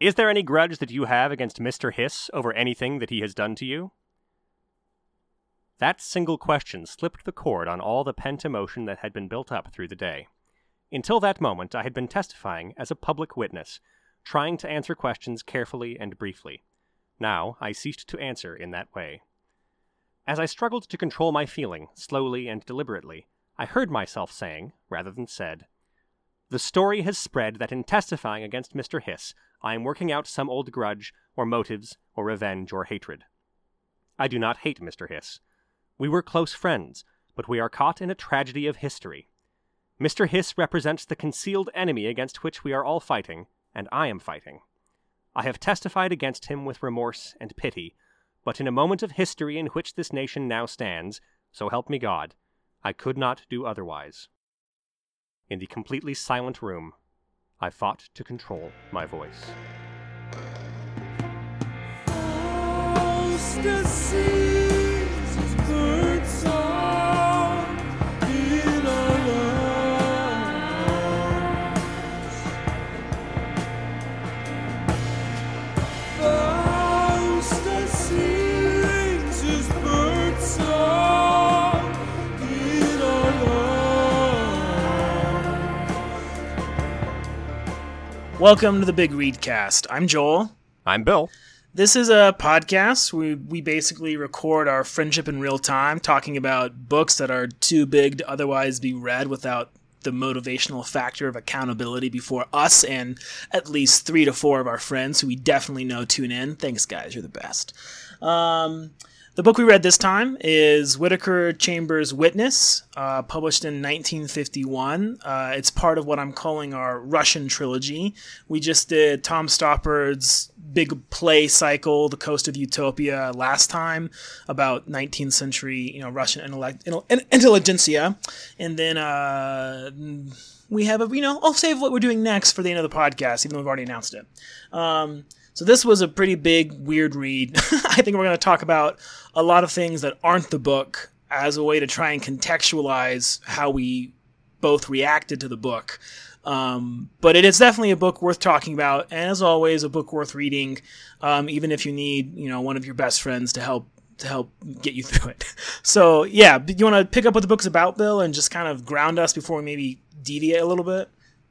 Is there any grudge that you have against Mr. Hiss over anything that he has done to you? That single question slipped the cord on all the pent emotion that had been built up through the day. Until that moment, I had been testifying as a public witness, trying to answer questions carefully and briefly. Now I ceased to answer in that way. As I struggled to control my feeling, slowly and deliberately, I heard myself saying, rather than said, The story has spread that in testifying against Mr. Hiss, I am working out some old grudge, or motives, or revenge, or hatred. I do not hate Mr. Hiss. We were close friends, but we are caught in a tragedy of history. Mr. Hiss represents the concealed enemy against which we are all fighting, and I am fighting. I have testified against him with remorse and pity, but in a moment of history in which this nation now stands, so help me God, I could not do otherwise. In the completely silent room, I fought to control my voice. Welcome to the Big Readcast. I'm Joel. I'm Bill. This is a podcast. We we basically record our friendship in real time, talking about books that are too big to otherwise be read without the motivational factor of accountability before us and at least three to four of our friends who we definitely know tune in. Thanks, guys. You're the best. Um, the book we read this time is Whittaker Chambers' Witness, uh, published in 1951. Uh, it's part of what I'm calling our Russian trilogy. We just did Tom Stoppard's big play cycle, The Coast of Utopia, last time about 19th century, you know, Russian intellect, intelligentsia, and then. Uh, we have a, you know, I'll save what we're doing next for the end of the podcast, even though we've already announced it. Um, so this was a pretty big, weird read. I think we're going to talk about a lot of things that aren't the book as a way to try and contextualize how we both reacted to the book. Um, but it is definitely a book worth talking about, and as always, a book worth reading, um, even if you need, you know, one of your best friends to help to help get you through it. So yeah, you want to pick up what the book's about, Bill, and just kind of ground us before we maybe deviate a little bit.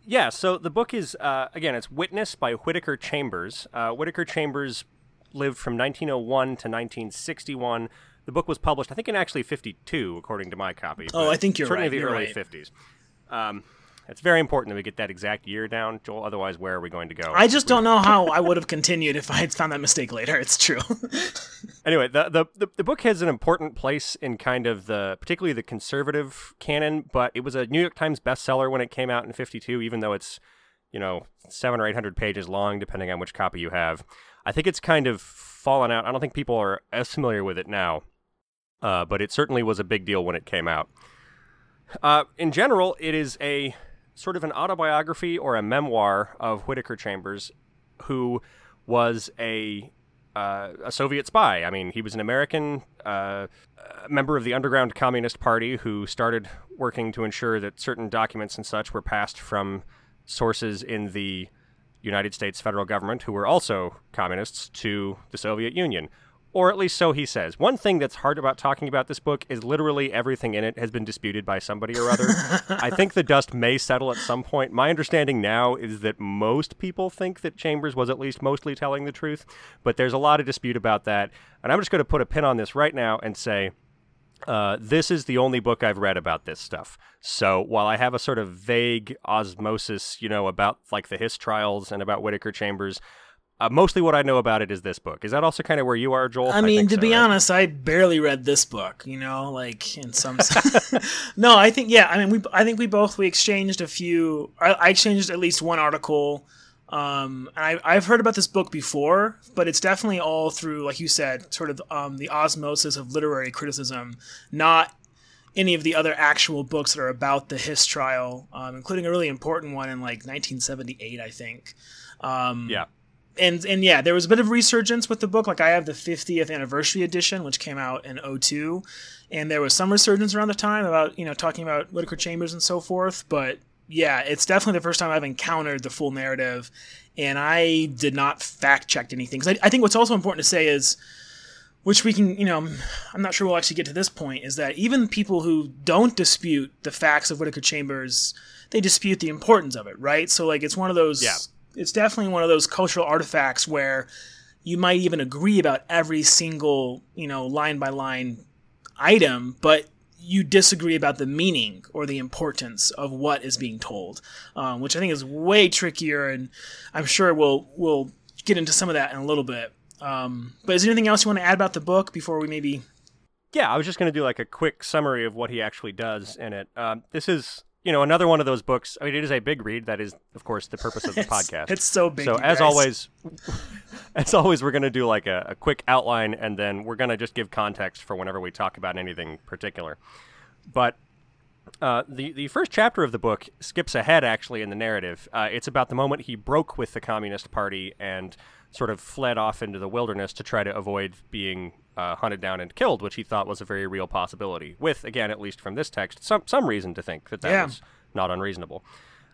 Yeah, so the book is, uh, again, it's Witness by Whittaker Chambers. Uh, Whittaker Chambers lived from 1901 to 1961. The book was published, I think, in actually 52, according to my copy. Oh, I think you're certainly right. Certainly the early right. 50s. Um, it's very important that we get that exact year down, Joel. Otherwise, where are we going to go? I just don't know how I would have continued if I had found that mistake later. It's true. anyway, the, the, the the book has an important place in kind of the particularly the conservative canon, but it was a New York Times bestseller when it came out in '52, even though it's you know seven or eight hundred pages long, depending on which copy you have. I think it's kind of fallen out. I don't think people are as familiar with it now, uh, but it certainly was a big deal when it came out. Uh, in general, it is a sort of an autobiography or a memoir of Whittaker Chambers, who was a uh, a Soviet spy. I mean, he was an American uh, member of the underground Communist Party who started working to ensure that certain documents and such were passed from sources in the United States federal government, who were also communists, to the Soviet Union or at least so he says. One thing that's hard about talking about this book is literally everything in it has been disputed by somebody or other. I think the dust may settle at some point. My understanding now is that most people think that Chambers was at least mostly telling the truth, but there's a lot of dispute about that. And I'm just going to put a pin on this right now and say, uh, this is the only book I've read about this stuff. So while I have a sort of vague osmosis, you know, about like the Hiss trials and about Whittaker Chambers, uh, mostly what I know about it is this book. Is that also kind of where you are, Joel? I mean, I to so, be right? honest, I barely read this book. You know, like in some. no, I think yeah. I mean, we I think we both we exchanged a few. I, I exchanged at least one article. Um, and I, I've heard about this book before, but it's definitely all through, like you said, sort of um, the osmosis of literary criticism, not any of the other actual books that are about the Hiss trial, um, including a really important one in like 1978, I think. Um, yeah and and yeah, there was a bit of resurgence with the book. Like I have the 50th anniversary edition, which came out in 02, and there was some resurgence around the time about you know talking about Whittaker Chambers and so forth. But yeah, it's definitely the first time I've encountered the full narrative, and I did not fact check anything. Because I, I think what's also important to say is, which we can, you know, I'm not sure we'll actually get to this point, is that even people who don't dispute the facts of Whittaker Chambers, they dispute the importance of it, right? So like, it's one of those. Yeah. It's definitely one of those cultural artifacts where you might even agree about every single, you know, line by line item, but you disagree about the meaning or the importance of what is being told, um, which I think is way trickier, and I'm sure we'll we'll get into some of that in a little bit. Um, but is there anything else you want to add about the book before we maybe? Yeah, I was just going to do like a quick summary of what he actually does in it. Um, this is you know another one of those books. I mean, it is a big read. That is, of course, the purpose of the It's, podcast. it's so big. so as guys. always as always we're going to do like a, a quick outline and then we're going to just give context for whenever we talk about anything particular but uh, the the first chapter of the book skips ahead actually in the narrative. Uh, it's about the moment he broke with the Communist Party and sort of fled off into the wilderness to try to avoid being uh, hunted down and killed, which he thought was a very real possibility. With again, at least from this text, some some reason to think that that Yeah. was not unreasonable.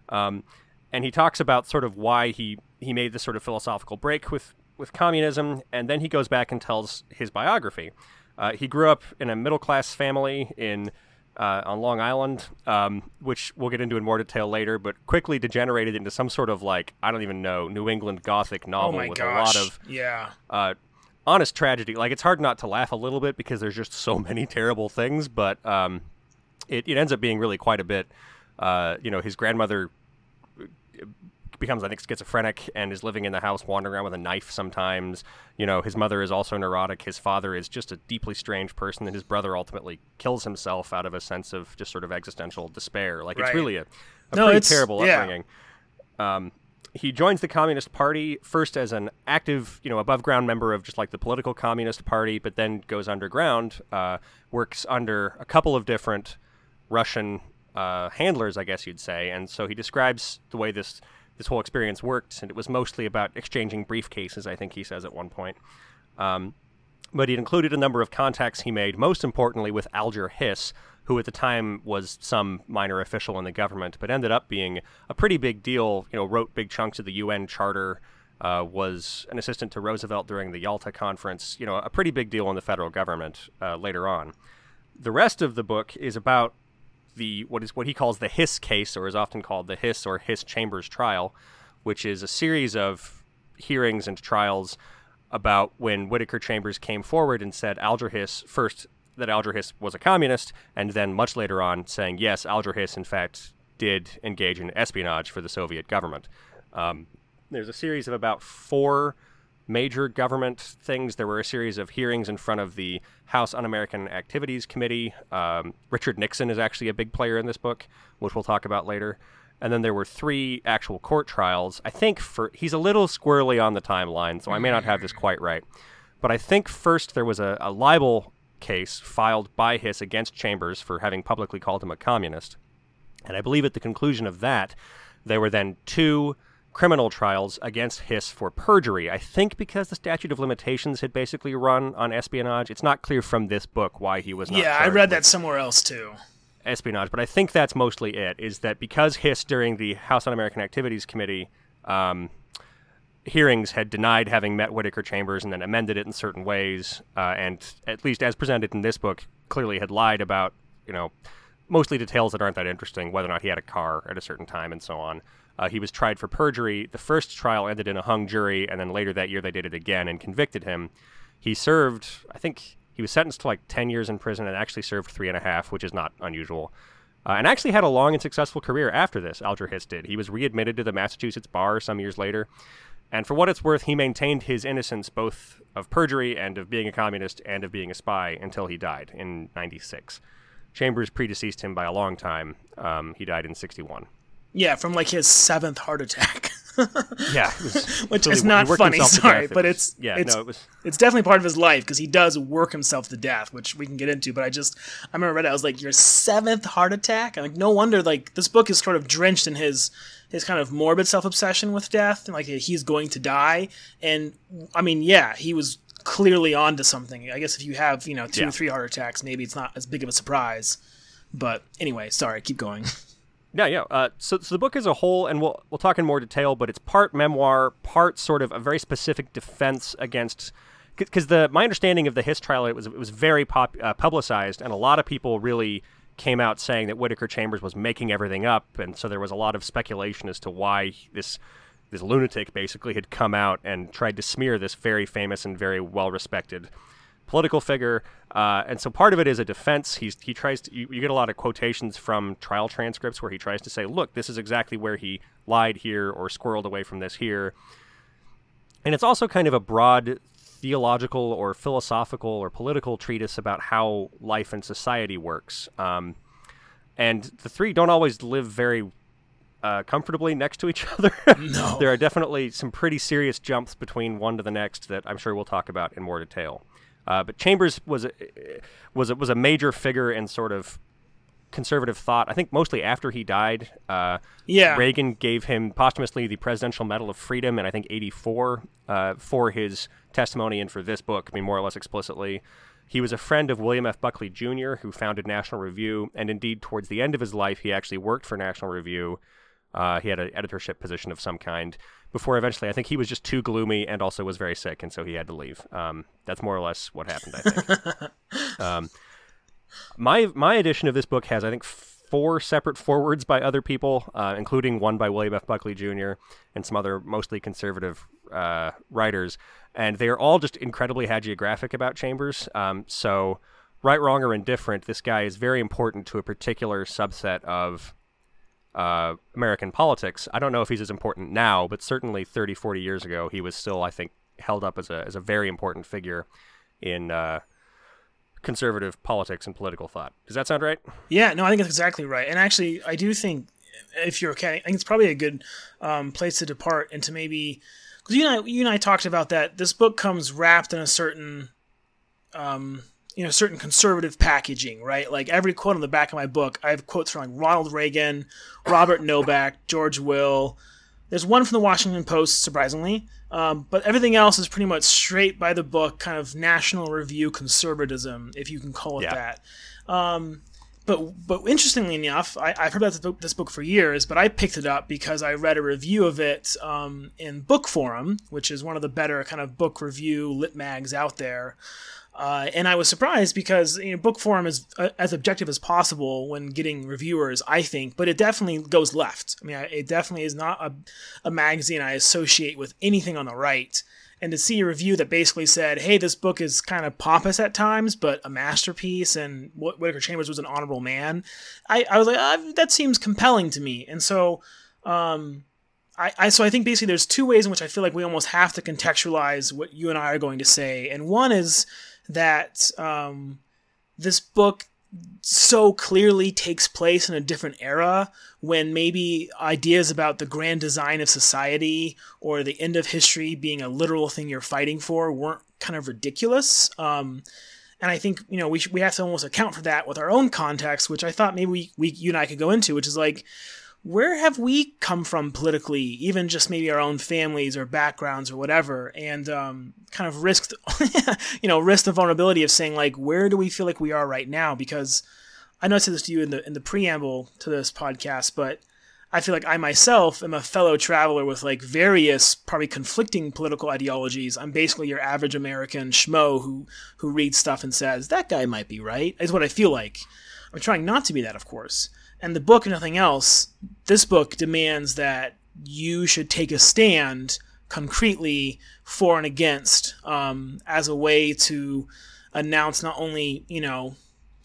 Um, and he talks about sort of why he he made this sort of philosophical break with with communism, and then he goes back and tells his biography. Uh, he grew up in a middle class family in uh, on Long Island, um, which we'll get into in more detail later, but quickly degenerated into some sort of like I don't even know New England Gothic oh novel my with gosh, a lot of yeah, uh, honest tragedy. Like it's hard not to laugh a little bit because there's just so many terrible things, but um, it, it ends up being really quite a bit. Uh, you know, his grandmother becomes, I think, schizophrenic and is living in the house, wandering around with a knife sometimes. You know, his mother is also neurotic. His father is just a deeply strange person, and his brother ultimately kills himself out of a sense of just sort of existential despair. Like Right. it's really a, a No, pretty it's- terrible yeah. upbringing. Um, he joins the Communist Party first as an active, you know, above ground member of just like the political Communist Party, but then goes underground, uh, works under a couple of different Russian uh, handlers, I guess you'd say. And so he describes the way this this whole experience worked, and it was mostly about exchanging briefcases. I think he says at one point. Um, but he included a number of contacts he made, most importantly with Alger Hiss, who at the time was some minor official in the government, but ended up being a pretty big deal. You know, wrote big chunks of the UN Charter, uh, was an assistant to Roosevelt during the Yalta Conference. You know, a pretty big deal in the federal government uh, later on. The rest of the book is about the what is what he calls the Hiss case, or is often called the Hiss or Hiss Chambers trial, which is a series of hearings and trials about when Whittaker Chambers came forward and said Alger Hiss first that Alger Hiss was a communist, and then much later on saying yes, Alger Hiss in fact did engage in espionage for the Soviet government. Um, there's a series of about four major government things. There were a series of hearings in front of the House Un American Activities Committee. Um, Richard Nixon is actually a big player in this book, which we'll talk about later. And then there were three actual court trials. I think for he's a little squirrely on the timeline, so I may not have this quite right. But I think first there was a, a libel case filed by Hiss against Chambers for having publicly called him a communist. And I believe at the conclusion of that, there were then two criminal trials against Hiss for perjury. I think because the statute of limitations had basically run on espionage. It's not clear from this book why he was not. yeah, I read that somewhere else too. espionage, but I think that's mostly it. Is that because Hiss during the House Un-American Activities Committee um, hearings had denied having met Whittaker Chambers and then amended it in certain ways, uh, and at least as presented in this book, clearly had lied about you know mostly details that aren't that interesting, whether or not he had a car at a certain time and so on. Uh, he was tried for perjury. The first trial ended in a hung jury, and then later that year they did it again and convicted him. He served, I think, he was sentenced to like 10 years in prison and actually served three and a half, which is not unusual. Uh, and actually had a long and successful career after this, Alger Hiss did. He was readmitted to the Massachusetts bar some years later. And for what it's worth, he maintained his innocence both of perjury and of being a communist and of being a spy until he died in 96. Chambers predeceased him by a long time. Um, he died in 61. Yeah, from like his seventh heart attack. Yeah, Which really- is not funny, sorry. It but was- it's- yeah, it's- no, it was it's definitely part of his life because he does work himself to death, which we can get into. But I just, I remember read it. I was like, your seventh heart attack. I'm like, no wonder. Like this book is sort of drenched in his his kind of morbid self obsession with death, and like he's going to die. And I mean, yeah, he was clearly on to something. I guess if you have you know two Yeah. or three heart attacks, maybe it's not as big of a surprise. But anyway, sorry, keep going. Yeah, yeah. Uh, so, so the book as a whole, and we'll we'll talk in more detail, but it's part memoir, part sort of a very specific defense against. Because the my understanding of the Hiss trial, it was it was very pop, uh, publicized, and a lot of people really came out saying that Whittaker Chambers was making everything up, and so there was a lot of speculation as to why this this lunatic basically had come out and tried to smear this very famous and very well respected political figure. Uh, and so part of it is a defense. He's he tries to you, you, get a lot of quotations from trial transcripts where he tries to say, look, this is exactly where he lied here or squirreled away from this here. And it's also kind of a broad theological or philosophical or political treatise about how life and society works. Um, and the three don't always live very uh, comfortably next to each other. No. there are definitely some pretty serious jumps between one to the next that I'm sure we'll talk about in more detail. Uh, but Chambers was a, was a, was a major figure in sort of conservative thought. I think mostly after he died. Uh, yeah. Reagan gave him posthumously the Presidential Medal of Freedom in I think '84 uh, for his testimony and for this book. I mean, more or less explicitly. He was a friend of William F. Buckley Jr., who founded National Review, and indeed, towards the end of his life, he actually worked for National Review. Uh, he had an editorship position of some kind before eventually, I think he was just too gloomy and also was very sick, and so he had to leave. Um, that's more or less what happened, I think. um, my my edition of this book has I think four separate forewords by other people, uh, including one by William F. Buckley Jr. and some other mostly conservative uh, writers, and they are all just incredibly hagiographic about Chambers. Um, so, right, wrong, or indifferent, this guy is very important to a particular subset of uh, American politics. I don't know if he's as important now, but certainly 30, 40 years ago, he was still, I think, held up as a as a very important figure in uh, conservative politics and political thought. Does that sound right? Yeah, no, I think that's exactly right. And actually, I do think if you're okay, I think it's probably a good um, place to depart into maybe because you and I, you and I talked about that. This book comes wrapped in a certain, um, you know, certain conservative packaging, right? Like every quote on the back of my book, I have quotes from like Ronald Reagan, Robert Novak, George Will. There's one from the Washington Post, surprisingly, um, but everything else is pretty much straight by the book, kind of National Review conservatism, if you can call it yeah. that. Um, but but interestingly enough, I, have heard about this book for years, but I picked it up because I read a review of it um, in Bookforum, which is one of the better kind of book review lit mags out there. Uh, and I was surprised because you know, Bookforum is uh, as objective as possible when getting reviewers, I think, but it definitely goes left. I mean, it definitely is not a, a magazine I associate with anything on the right. And to see a review that basically said, hey, this book is kind of pompous at times, but a masterpiece, and Whittaker Chambers was an honorable man, I, I was like, uh, that seems compelling to me. And so, um, I, I, so I think basically there's two ways in which I feel like we almost have to contextualize what you and I are going to say. And one is that um, this book so clearly takes place in a different era when maybe ideas about the grand design of society or the end of history being a literal thing you're fighting for weren't kind of ridiculous. Um, and I think you know we we have to almost account for that with our own context, which I thought maybe we, we you and I could go into, which is like where have we come from politically, even just maybe our own families or backgrounds or whatever, and um, kind of risked, you know, risk the vulnerability of saying like, where do we feel like we are right now? Because I know I said this to you in the in the preamble to this podcast, but I feel like I myself am a fellow traveler with like various, probably conflicting political ideologies. I'm basically your average American schmo who who reads stuff and says that guy might be right. Is what I feel like. I'm trying not to be that, of course and the book, nothing else, this book demands that you should take a stand concretely for and against um, as a way to announce not only, you know,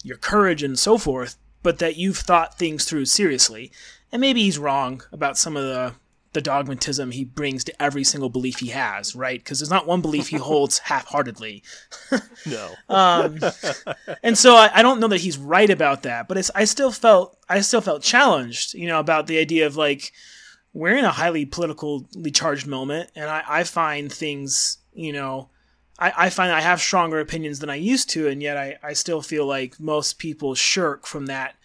your courage and so forth, but that you've thought things through seriously. And maybe he's wrong about some of the the dogmatism he brings to every single belief he has, right? Because there's not one belief he holds half-heartedly. no. um, and so I, I, don't know that he's right about that, but it's I still felt I still felt challenged, you know, about the idea of like we're in a highly politically charged moment, and I, I find things, you know. I, I find I have stronger opinions than I used to, and yet I, I still feel like most people shirk from that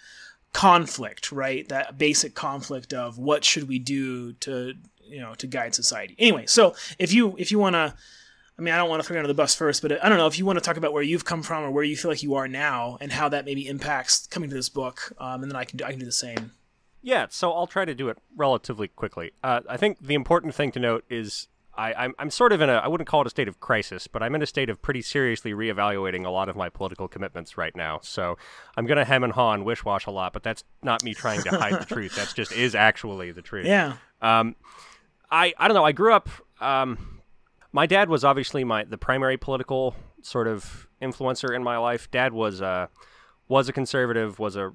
conflict, right? That basic conflict of what should we do to you know to guide society. Anyway, so if you if you want to, I mean, I don't want to throw you under the bus first, but I don't know if you want to talk about where you've come from or where you feel like you are now and how that maybe impacts coming to this book, um, and then I can do, I can do the same. Yeah, so I'll try to do it relatively quickly. Uh, I think the important thing to note is I, I'm, I'm sort of in a, I wouldn't call it a state of crisis, but I'm in a state of pretty seriously reevaluating a lot of my political commitments right now. So I'm going to hem and haw and wish wash a lot, but that's not me trying to hide the truth. That's just is actually the truth. Yeah. Um, I, I don't know. I grew up, um, my dad was obviously my, the primary political sort of influencer in my life. Dad was, uh, was a conservative, was a r-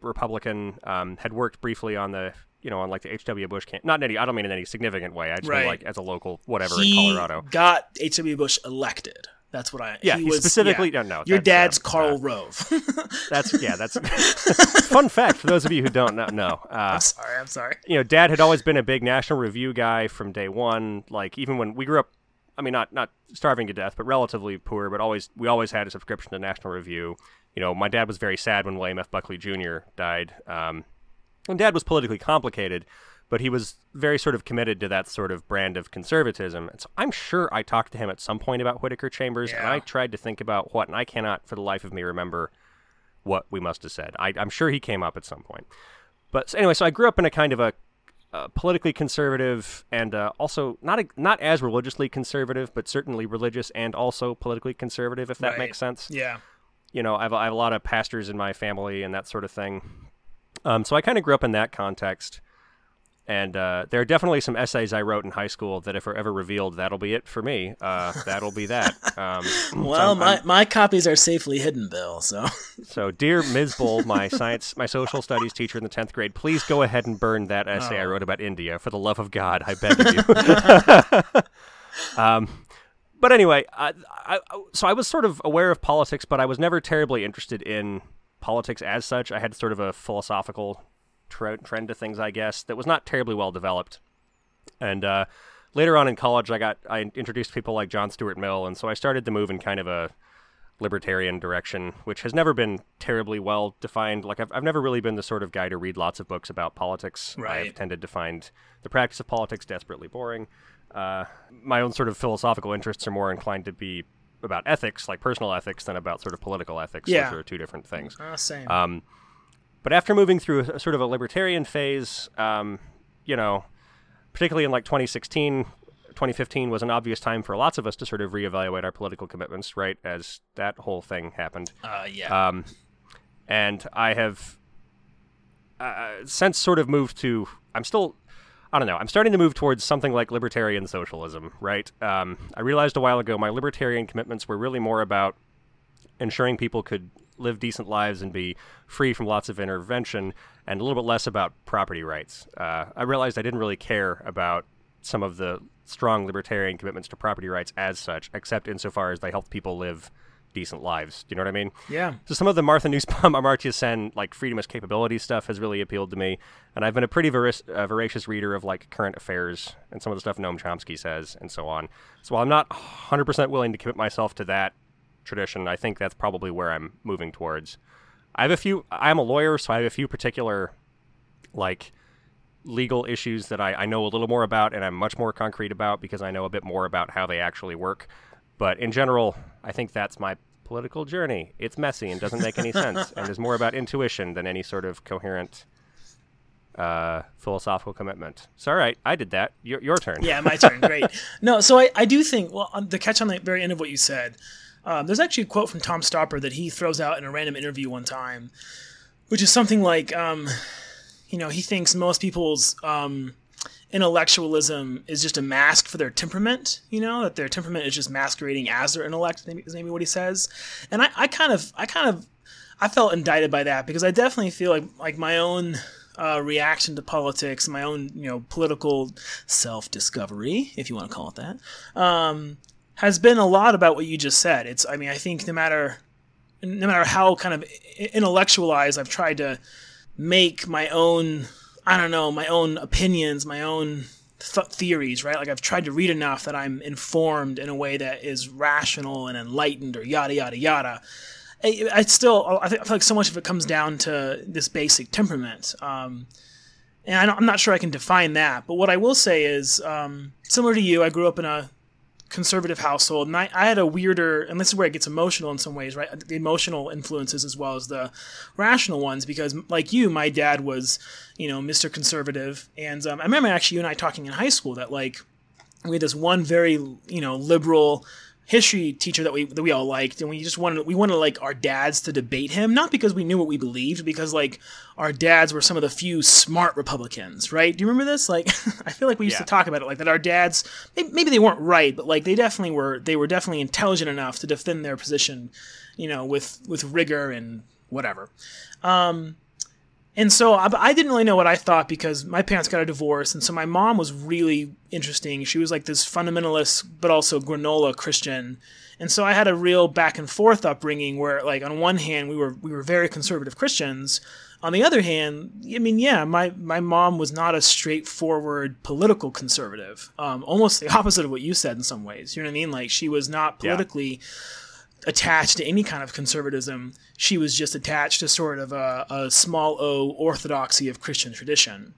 Republican, um, had worked briefly on the you know, on like the H.W. Bush camp. Not in any, I don't mean in any significant way. I just Right. mean like as a local whatever he in Colorado. got H.W. Bush elected. That's what I. Yeah, he he was, specifically. yeah. No, no. Your dad's uh, uh, Rove. that's yeah. That's fun fact for those of you who don't know. No, uh, I'm sorry. I'm sorry. you know, Dad had always been a big National Review guy from day one. Like even when we grew up, I mean, not not starving to death, but relatively poor. But always we always had a subscription to National Review. You know, my dad was very sad when William F. Buckley Jr. died. Um, and Dad was politically complicated, but he was very sort of committed to that sort of brand of conservatism. And so I'm sure I talked to him at some point about Whittaker Chambers, and I tried to think about what, and I cannot for the life of me remember what we must have said. I, I'm sure he came up at some point. But so anyway, so I grew up in a kind of a uh, politically conservative and uh, also not a, not as religiously conservative, but certainly religious and also politically conservative, if that Right. makes sense Yeah. you know, I have, I have a lot of pastors in my family and that sort of thing. Um, so I kind of grew up in that context. And uh, there are definitely some essays I wrote in high school that, if are ever revealed, that'll be it for me. Uh, that'll be that. Um, so Well, I'm- my, I'm- my copies are safely hidden, Bill. So so, dear Ms. Bull, my science, my social studies teacher in the tenth grade, please go ahead and burn that essay I Oh. wrote about India. For the love of God, I beg of you. um, but anyway, I, I, I- so I was sort of aware of politics, but I was never terribly interested in politics as such. I had sort of a philosophical tre- trend to things, I guess, that was not terribly well developed. And uh, later on in college, I got I introduced people like John Stuart Mill, and so I started to move in kind of a libertarian direction, which has never been terribly well defined. Like I've, I've never really been the sort of guy to read lots of books about politics. Right. I've tended to find the practice of politics desperately boring. Uh, my own sort of philosophical interests are more inclined to be about ethics, like personal ethics, than about sort of political ethics. Yeah. Those are two different things. uh, same. Um, but after moving through a, sort of a libertarian phase, um, you know, particularly in like 2016, 2015 was an obvious time for lots of us to sort of reevaluate our political commitments, right? As that whole thing happened. uh, yeah. Um, and I have uh, since sort of moved to, I'm still, I don't know, I'm starting to move towards something like libertarian socialism, right? Um, I realized a while ago my libertarian commitments were really more about ensuring people could live decent lives and be free from lots of intervention and a little bit less about property rights. Uh, I realized I didn't really care about some of the strong libertarian commitments to property rights as such, except insofar as they helped people live decent lives. Do you know what I mean? yeah. So some of the Martha Nussbaum, Amartya Sen, like freedom as capability stuff has really appealed to me, and I've been a pretty vorac- uh, voracious reader of like current affairs and some of the stuff Noam Chomsky says and so on. So while I'm not 100% willing to commit myself to that tradition, I think that's probably where I'm moving towards. I have a few. I'm a lawyer, so I have a few particular like legal issues that I, I know a little more about and I'm much more concrete about because I know a bit more about how they actually work. But in general, I think that's my political journey. It's messy and doesn't make any sense and is more about intuition than any sort of coherent uh, philosophical commitment. So, all right, I did that. Your, your turn. Yeah, my turn. Great. No, so I, I do think, well, on the catch on the very end of what you said, um, there's actually a quote from Tom Stoppard that he throws out in a random interview one time, which is something like, um, you know, he thinks most people's um, intellectualism is just a mask for their temperament, you know, that their temperament is just masquerading as their intellect, is maybe what he says. And I, I kind of, I kind of, I felt indicted by that because I definitely feel like, like my own uh, reaction to politics, my own you know political self discovery, if you want to call it that, um, has been a lot about what you just said. It's I mean I think no matter no matter how kind of intellectualized I've tried to make my own I don't know my own opinions, my own th- theories, right? Like I've tried to read enough that I'm informed in a way that is rational and enlightened, or yada yada yada. I, I still I, I feel like so much of it comes down to this basic temperament. Um, and I I'm not sure I can define that, but what I will say is, um, similar to you, I grew up in a conservative household, and I, I had a weirder, and this is where it gets emotional in some ways, right? The emotional influences as well as the rational ones, because like you, my dad was, you know, Mr. Conservative, and um, I remember actually you and I talking in high school that like we had this one very, you know, liberal history teacher that we that we all liked, and we just wanted we wanted like our dads to debate him, not because we knew what we believed, because like our dads were some of the few smart Republicans, right? Do you remember this? Like, I feel like we used Yeah. to talk about it like that. Our dads, maybe they weren't right, but like they definitely were. They were definitely intelligent enough to defend their position, you know, with with rigor and whatever. Um, and so I, I didn't really know what I thought because my parents got a divorce, and so my mom was really interesting. She was like this fundamentalist, but also granola Christian, and so I had a real back and forth upbringing where, like, on one hand, we were we were very conservative Christians. On the other hand, I mean, yeah, my my mom was not a straightforward political conservative. Um, almost the opposite of what you said in some ways. You know what I mean? Like, she was not Yeah. Attached to any kind of conservatism. She was just attached to sort of a, a small o orthodoxy of Christian tradition.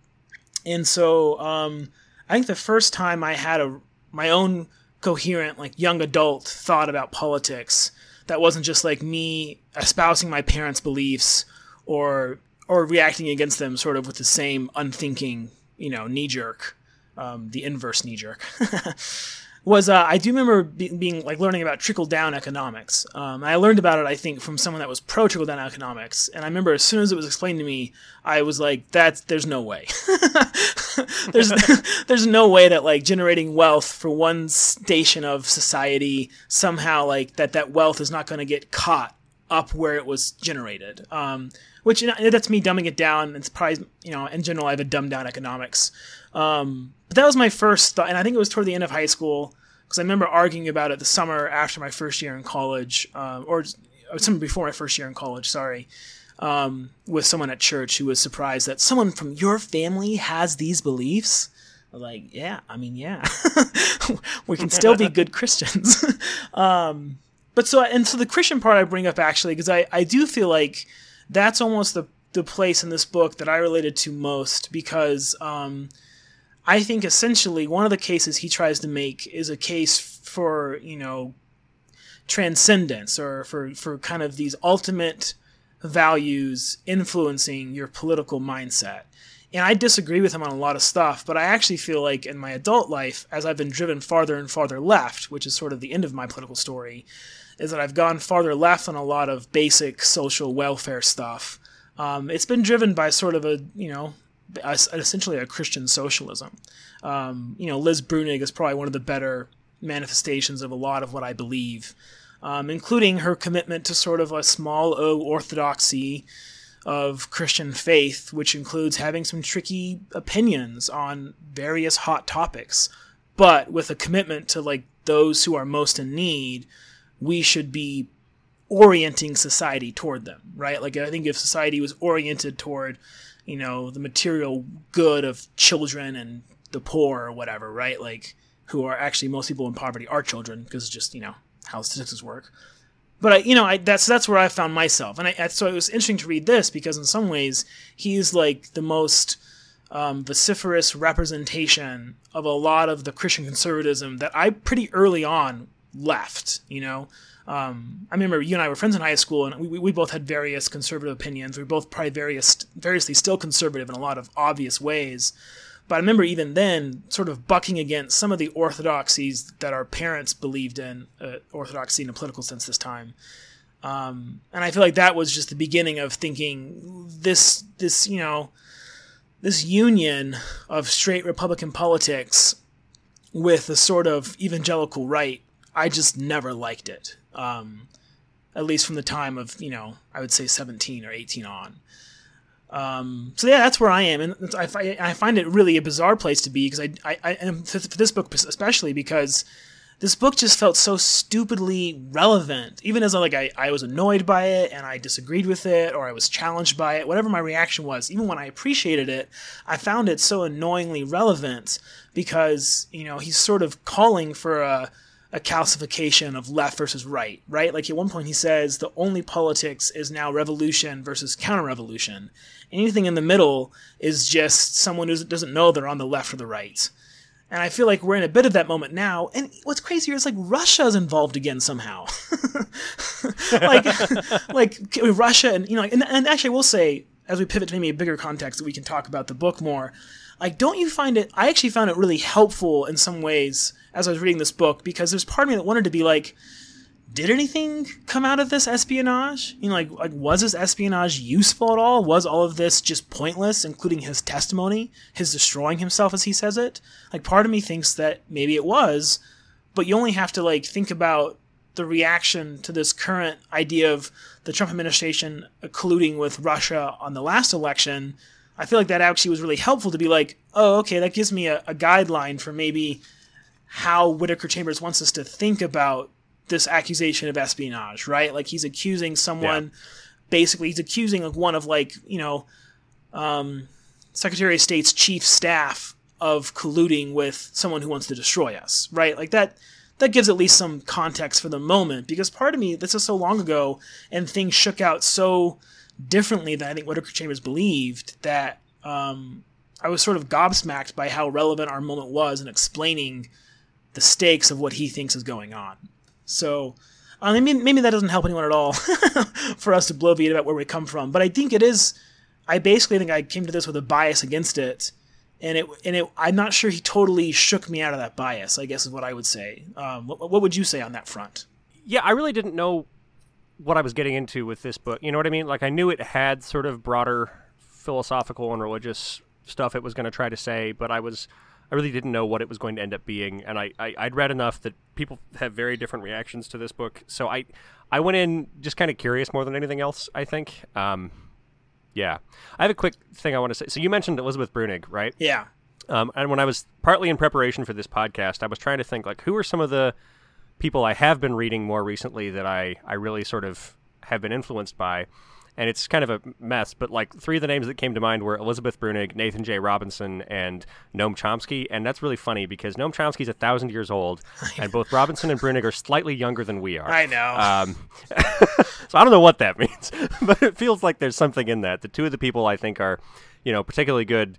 And so um, I think the first time I had a my own coherent, like young adult thought about politics that wasn't just like me espousing my parents' beliefs or or reacting against them sort of with the same unthinking, you know, knee jerk, um, the inverse knee jerk. was uh, I do remember be- being like learning about trickle down economics. Um, I learned about it, I think, from someone that was pro trickle down economics, and I remember as soon as it was explained to me, I was like, "That's there's no way. there's there's no way that like generating wealth for one station of society somehow like that that wealth is not going to get caught up where it was generated." Um, which you know, that's me dumbing it down. It's probably you know in general I have a dumbed down economics. Um, but that was my first thought, and I think it was toward the end of high school because I remember arguing about it the summer after my first year in college, um, or or summer before my first year in college. Sorry, um, with someone at church who was surprised that someone from your family has these beliefs. Like, yeah, I mean, yeah, we can still be good Christians. um, but so, and so the Christian part I bring up actually because I, I do feel like that's almost the the place in this book that I related to most because um, I think essentially one of the cases he tries to make is a case for you know transcendence or for for kind of these ultimate values influencing your political mindset. And I disagree with him on a lot of stuff, but I actually feel like in my adult life, as I've been driven farther and farther left, which is sort of the end of my political story, is that I've gone farther left on a lot of basic social welfare stuff. Um, it's been driven by sort of a, you know, a- essentially a Christian socialism. Um, you know, Liz Bruenig is probably one of the better manifestations of a lot of what I believe, um, including her commitment to sort of a small o orthodoxy of Christian faith, which includes having some tricky opinions on various hot topics, but with a commitment to like those who are most in need, we should be orienting society toward them, right? Like I think if society was oriented toward, you know, the material good of children and the poor or whatever, right? Like who are actually most people in poverty are children because it's just you know how statistics work. But I, you know, I, that's that's where I found myself, and I, so it was interesting to read this because in some ways he's like the most um, vociferous representation of a lot of the Christian conservatism that I pretty early on left. You know, um, I remember you and I were friends in high school, and we, we- both had various conservative opinions. We were both probably various, variously still conservative in a lot of obvious ways. But I remember even then sort of bucking against some of the orthodoxies that our parents believed in, uh, orthodoxy in a political sense this time. Um, and I feel like that was just the beginning of thinking this, this, you know, this union of straight Republican politics with a sort of evangelical right. I just never liked it. Um, at least from the time of, you know, I would say 17 or 18 on. Um, so yeah, that's where I am, and I, I find it really a bizarre place to be because I, I, I for for this book especially because this book just felt so stupidly relevant. Even as like I, I was annoyed by it and I disagreed with it or I was challenged by it, whatever my reaction was, even when I appreciated it, I found it so annoyingly relevant because you know he's sort of calling for a a calcification of left versus right, right? Like at one point he says the only politics is now revolution versus counter-revolution. Anything in the middle is just someone who doesn't know they're on the left or the right. And I feel like we're in a bit of that moment now. And what's crazier is like Russia's involved again somehow. like, like Russia and you know, and, and actually, I will say as we pivot to maybe a bigger context that we can talk about the book more. Like, don't you find it? I actually found it really helpful in some ways as I was reading this book because there's part of me that wanted to be like, did anything come out of this espionage? You know, like, like was this espionage useful at all? Was all of this just pointless, including his testimony, his destroying himself as he says it? Like, part of me thinks that maybe it was, but you only have to like think about the reaction to this current idea of the Trump administration colluding with Russia on the last election. I feel like that actually was really helpful to be like, oh, okay, that gives me a, a guideline for maybe how Whittaker Chambers wants us to think about this accusation of espionage, right? Like he's accusing someone, yeah. basically, he's accusing like one of like you know, um, Secretary of State's chief staff of colluding with someone who wants to destroy us, right? Like that. That gives at least some context for the moment, because part of me, this is so long ago, and things shook out so differently than I think Whittaker Chambers believed that um, I was sort of gobsmacked by how relevant our moment was in explaining the stakes of what he thinks is going on. So, I mean, maybe, maybe that doesn't help anyone at all for us to bloviate about where we come from. But I think it is. I basically think I came to this with a bias against it, and it and it. I'm not sure he totally shook me out of that bias. I guess is what I would say. Um, what, what would you say on that front? Yeah, I really didn't know what I was getting into with this book. You know what I mean? Like I knew it had sort of broader philosophical and religious stuff it was going to try to say, but I was I really didn't know what it was going to end up being, and I, I would read enough that people have very different reactions to this book. So I I went in just kind of curious more than anything else. I think. Um, yeah, I have a quick thing I want to say. So you mentioned Elizabeth Bruenig, right? Yeah. Um, and when I was partly in preparation for this podcast, I was trying to think like who are some of the people I have been reading more recently that I I really sort of have been influenced by and it's kind of a mess. But like three of the names that came to mind were Elizabeth Bruenig, Nathan J. Robinson, and Noam Chomsky. And that's really funny because Noam Chomsky's a thousand years old, and both Robinson and Bruenig are slightly younger than we are. I know. Um, so I don't know what that means, but it feels like there's something in that. The two of the people I think are, you know, particularly good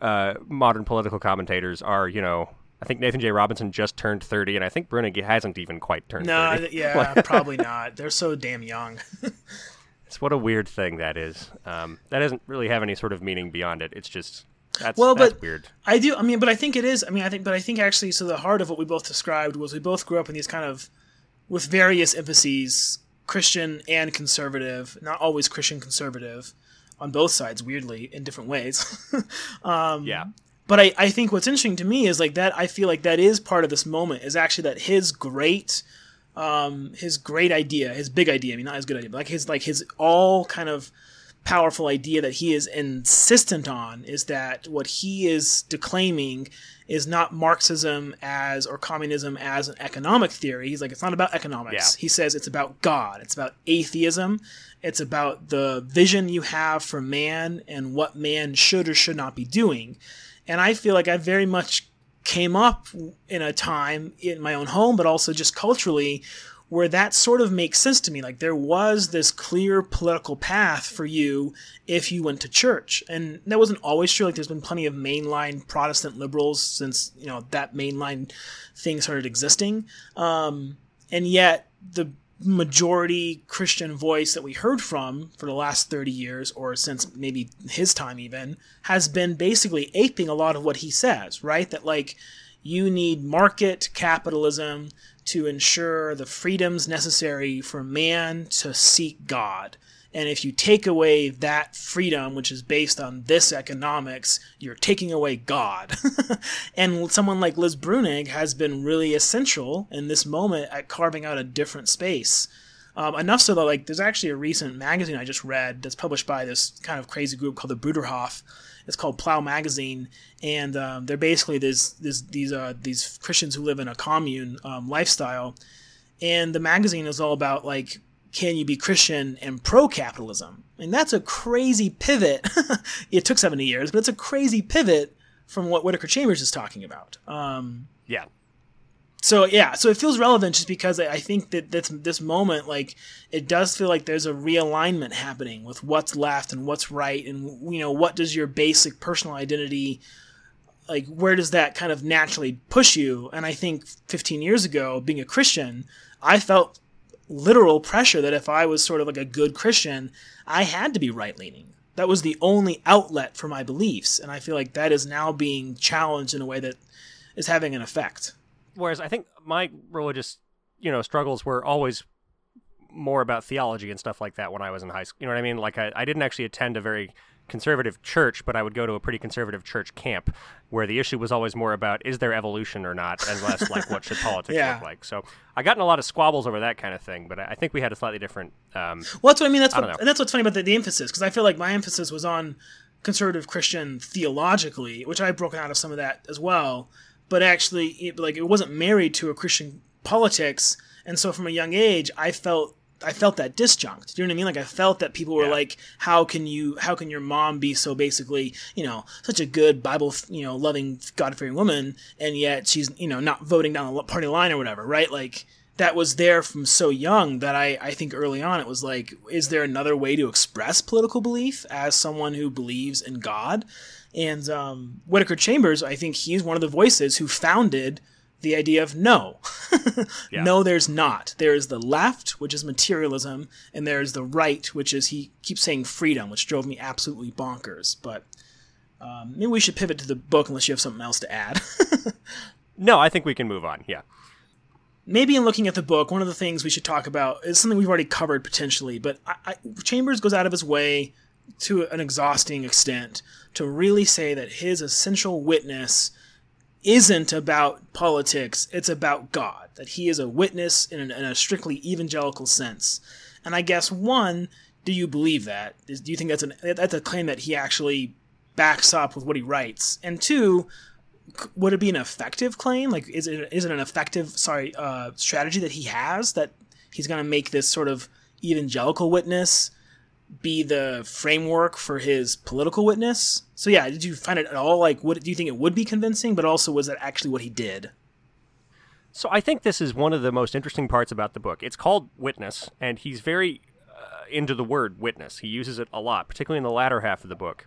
uh, modern political commentators are, you know, I think Nathan J. Robinson just turned 30, and I think Bruenig hasn't even quite turned no, 30. yeah, probably not. They're so damn young. It's what a weird thing that is. Um, that doesn't really have any sort of meaning beyond it. It's just that's well, that's but weird. I do. I mean, but I think it is. I mean, I think, but I think actually, so the heart of what we both described was we both grew up in these kind of with various emphases, Christian and conservative. Not always Christian conservative, on both sides. Weirdly, in different ways. um, yeah. But I, I think what's interesting to me is like that. I feel like that is part of this moment. Is actually that his great um, his great idea, his big idea. I mean, not his good idea, but like his like his all kind of powerful idea that he is insistent on is that what he is declaiming is not Marxism as or communism as an economic theory. He's like, it's not about economics. Yeah. He says it's about God. It's about atheism. It's about the vision you have for man and what man should or should not be doing. And I feel like I very much came up in a time in my own home, but also just culturally, where that sort of makes sense to me. Like there was this clear political path for you if you went to church, and that wasn't always true. Like there's been plenty of mainline Protestant liberals since you know that mainline thing started existing, um, and yet the majority Christian voice that we heard from for the last 30 years, or since maybe his time even, has been basically aping a lot of what he says, right? That, like, you need market capitalism to ensure the freedoms necessary for man to seek God. And if you take away that freedom, which is based on this economics, you're taking away God. and someone like Liz Bruenig has been really essential in this moment at carving out a different space. Um, enough so that like there's actually a recent magazine I just read that's published by this kind of crazy group called the Bruderhof. It's called Plough Magazine, and um, they're basically this, this these uh, these Christians who live in a commune um, lifestyle, and the magazine is all about like can you be Christian and pro capitalism? And that's a crazy pivot. it took 70 years, but it's a crazy pivot from what Whittaker Chambers is talking about. Um, yeah. So yeah, so it feels relevant just because I think that this this moment, like, it does feel like there's a realignment happening with what's left and what's right, and you know what does your basic personal identity like where does that kind of naturally push you? And I think 15 years ago, being a Christian, I felt literal pressure that if I was sort of like a good Christian, I had to be right leaning. That was the only outlet for my beliefs, and I feel like that is now being challenged in a way that is having an effect. Whereas I think my religious, you know, struggles were always more about theology and stuff like that when I was in high school. You know what I mean? Like I, I didn't actually attend a very conservative church, but I would go to a pretty conservative church camp where the issue was always more about is there evolution or not, and less like what should politics Yeah. look like. So I got in a lot of squabbles over that kind of thing, but I think we had a slightly different. Um, Well, that's what I mean. That's I what, and that's what's funny about the, the emphasis because I feel like my emphasis was on conservative Christian theologically, which I've broken out of some of that as well. But actually, it, like it wasn't married to a Christian politics, and so from a young age, I felt I felt that disjunct. Do you know what I mean? Like I felt that people were Yeah. like, "How can you? How can your mom be so basically, you know, such a good Bible, you know, loving, God fearing woman, and yet she's, you know, not voting down the party line or whatever, right? Like." that was there from so young that I, I think early on it was like, is there another way to express political belief as someone who believes in God? And um, Whittaker Chambers, I think he's one of the voices who founded the idea of no. Yeah. No, there's not. There is the left, which is materialism, and there is the right, which is, he keeps saying freedom, which drove me absolutely bonkers. But um, maybe we should pivot to the book unless you have something else to add. no, I think we can move on. Yeah. maybe in looking at the book, one of the things we should talk about is something we've already covered potentially, but I, I, Chambers goes out of his way to an exhausting extent to really say that his essential witness isn't about politics, it's about God, that he is a witness in, an, in a strictly evangelical sense. And I guess, one, do you believe that? Do you think that's, an, that's a claim that he actually backs up with what he writes? And two, would it be an effective claim? Like, is it is it an effective sorry uh, strategy that he has that he's going to make this sort of evangelical witness be the framework for his political witness? So yeah, did you find it at all like? What do you think it would be convincing? But also, was that actually what he did? So I think this is one of the most interesting parts about the book. It's called Witness, and he's very uh, into the word witness. He uses it a lot, particularly in the latter half of the book.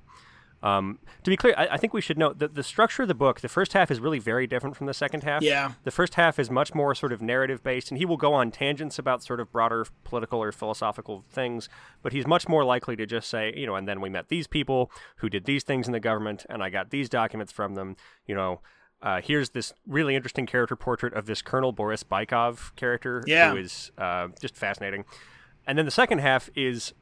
Um, to be clear, I, I think we should note that the structure of the book, the first half is really very different from the second half. Yeah. The first half is much more sort of narrative based, and he will go on tangents about sort of broader political or philosophical things, but he's much more likely to just say, you know, and then we met these people who did these things in the government, and I got these documents from them, you know. Uh, here's this really interesting character portrait of this Colonel Boris Bykov character, Yeah. who is uh, just fascinating. And then the second half is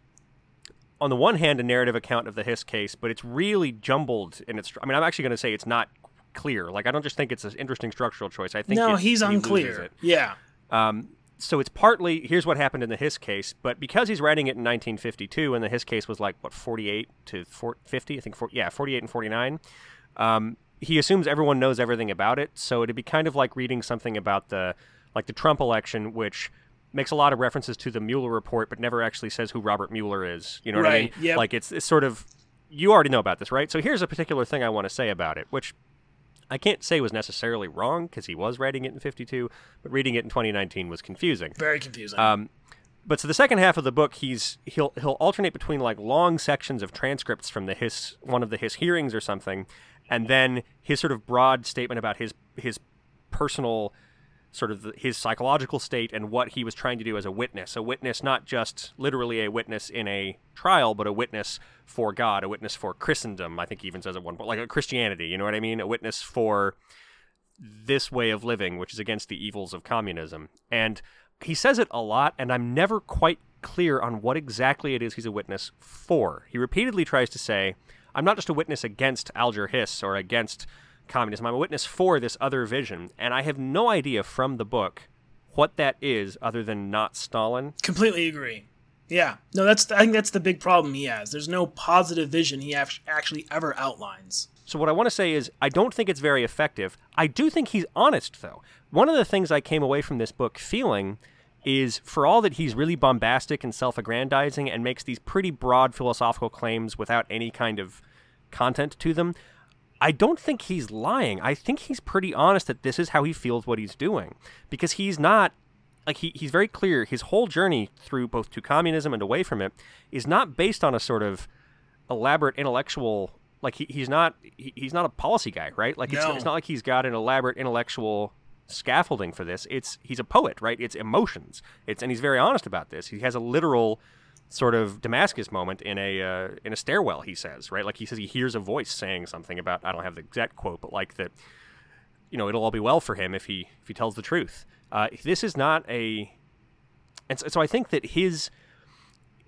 on the one hand, a narrative account of the Hiss case, but it's really jumbled in its. I mean, I'm actually going to say it's not clear. Like, I don't just think it's an interesting structural choice. I think No, it- he's he unclear. Yeah, Um, so it's partly here's what happened in the Hiss case, but because he's writing it in 1952, and the Hiss case was like what 48 to 4, 50, I think, yeah, 48 and 49. Um, he assumes everyone knows everything about it, so it'd be kind of like reading something about the like the Trump election, which makes a lot of references to the Mueller report, but never actually says who Robert Mueller is. You know what I mean? Yep. Like it's it's sort of you already know about this, right? So here's a particular thing I want to say about it, which I can't say was necessarily wrong because he was writing it in 52, but reading it in 2019 was confusing. very confusing. Um, but so the second half of the book, he's he'll he'll alternate between like long sections of transcripts from the Hiss one of the Hiss hearings or something, and then his sort of broad statement about his his personal sort of the, his psychological state and what he was trying to do as a witness. A witness, not just literally a witness in a trial, but a witness for God, a witness for Christendom. I think he even says at one point, like a Christianity. You know what I mean? A witness for this way of living, which is against the evils of communism. And he says it a lot, and I'm never quite clear on what exactly it is he's a witness for. He repeatedly tries to say, I'm not just a witness against Alger Hiss or against communism, I'm a witness for this other vision. And I have no idea from the book what that is other than not Stalin. Completely agree. Yeah, no, that's I think that's the big problem he has. There's no positive vision he act- actually ever outlines. So what I want to say is I don't think it's very effective. I do think he's honest though. One of the things I came away from this book feeling is for all that he's really bombastic and self-aggrandizing and makes these pretty broad philosophical claims without any kind of content to them, I don't think he's lying. I think he's pretty honest that this is how he feels what he's doing because he's not like he, he's very clear his whole journey through both to communism and away from it is not based on a sort of elaborate intellectual Like he, he's not he, he's not a policy guy, right? Like it's, No. it's not like he's got an elaborate intellectual scaffolding for this. It's he's a poet, right? It's emotions. It's and he's very honest about this. He has a literal sort of Damascus moment in a uh, in a stairwell. He says, right? Like he says he hears a voice saying something about I don't have the exact quote, but like that you know it'll all be well for him if he if he tells the truth. Uh, this is not a, and so, so I think that his.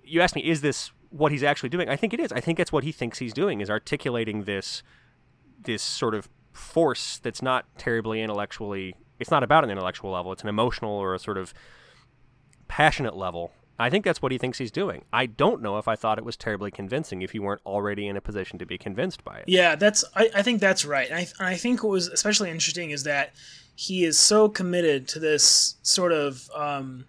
You asked me, is this what he's actually doing? I think it is. I think it's what he thinks he's doing is articulating this, this sort of force that's not terribly intellectually. It's not about an intellectual level. It's an emotional or a sort of passionate level. I think that's what he thinks he's doing. I don't know if I thought it was terribly convincing if you weren't already in a position to be convinced by it. Yeah, that's. I, I think that's right. I, I think what was especially interesting is that he is so committed to this sort of. Um,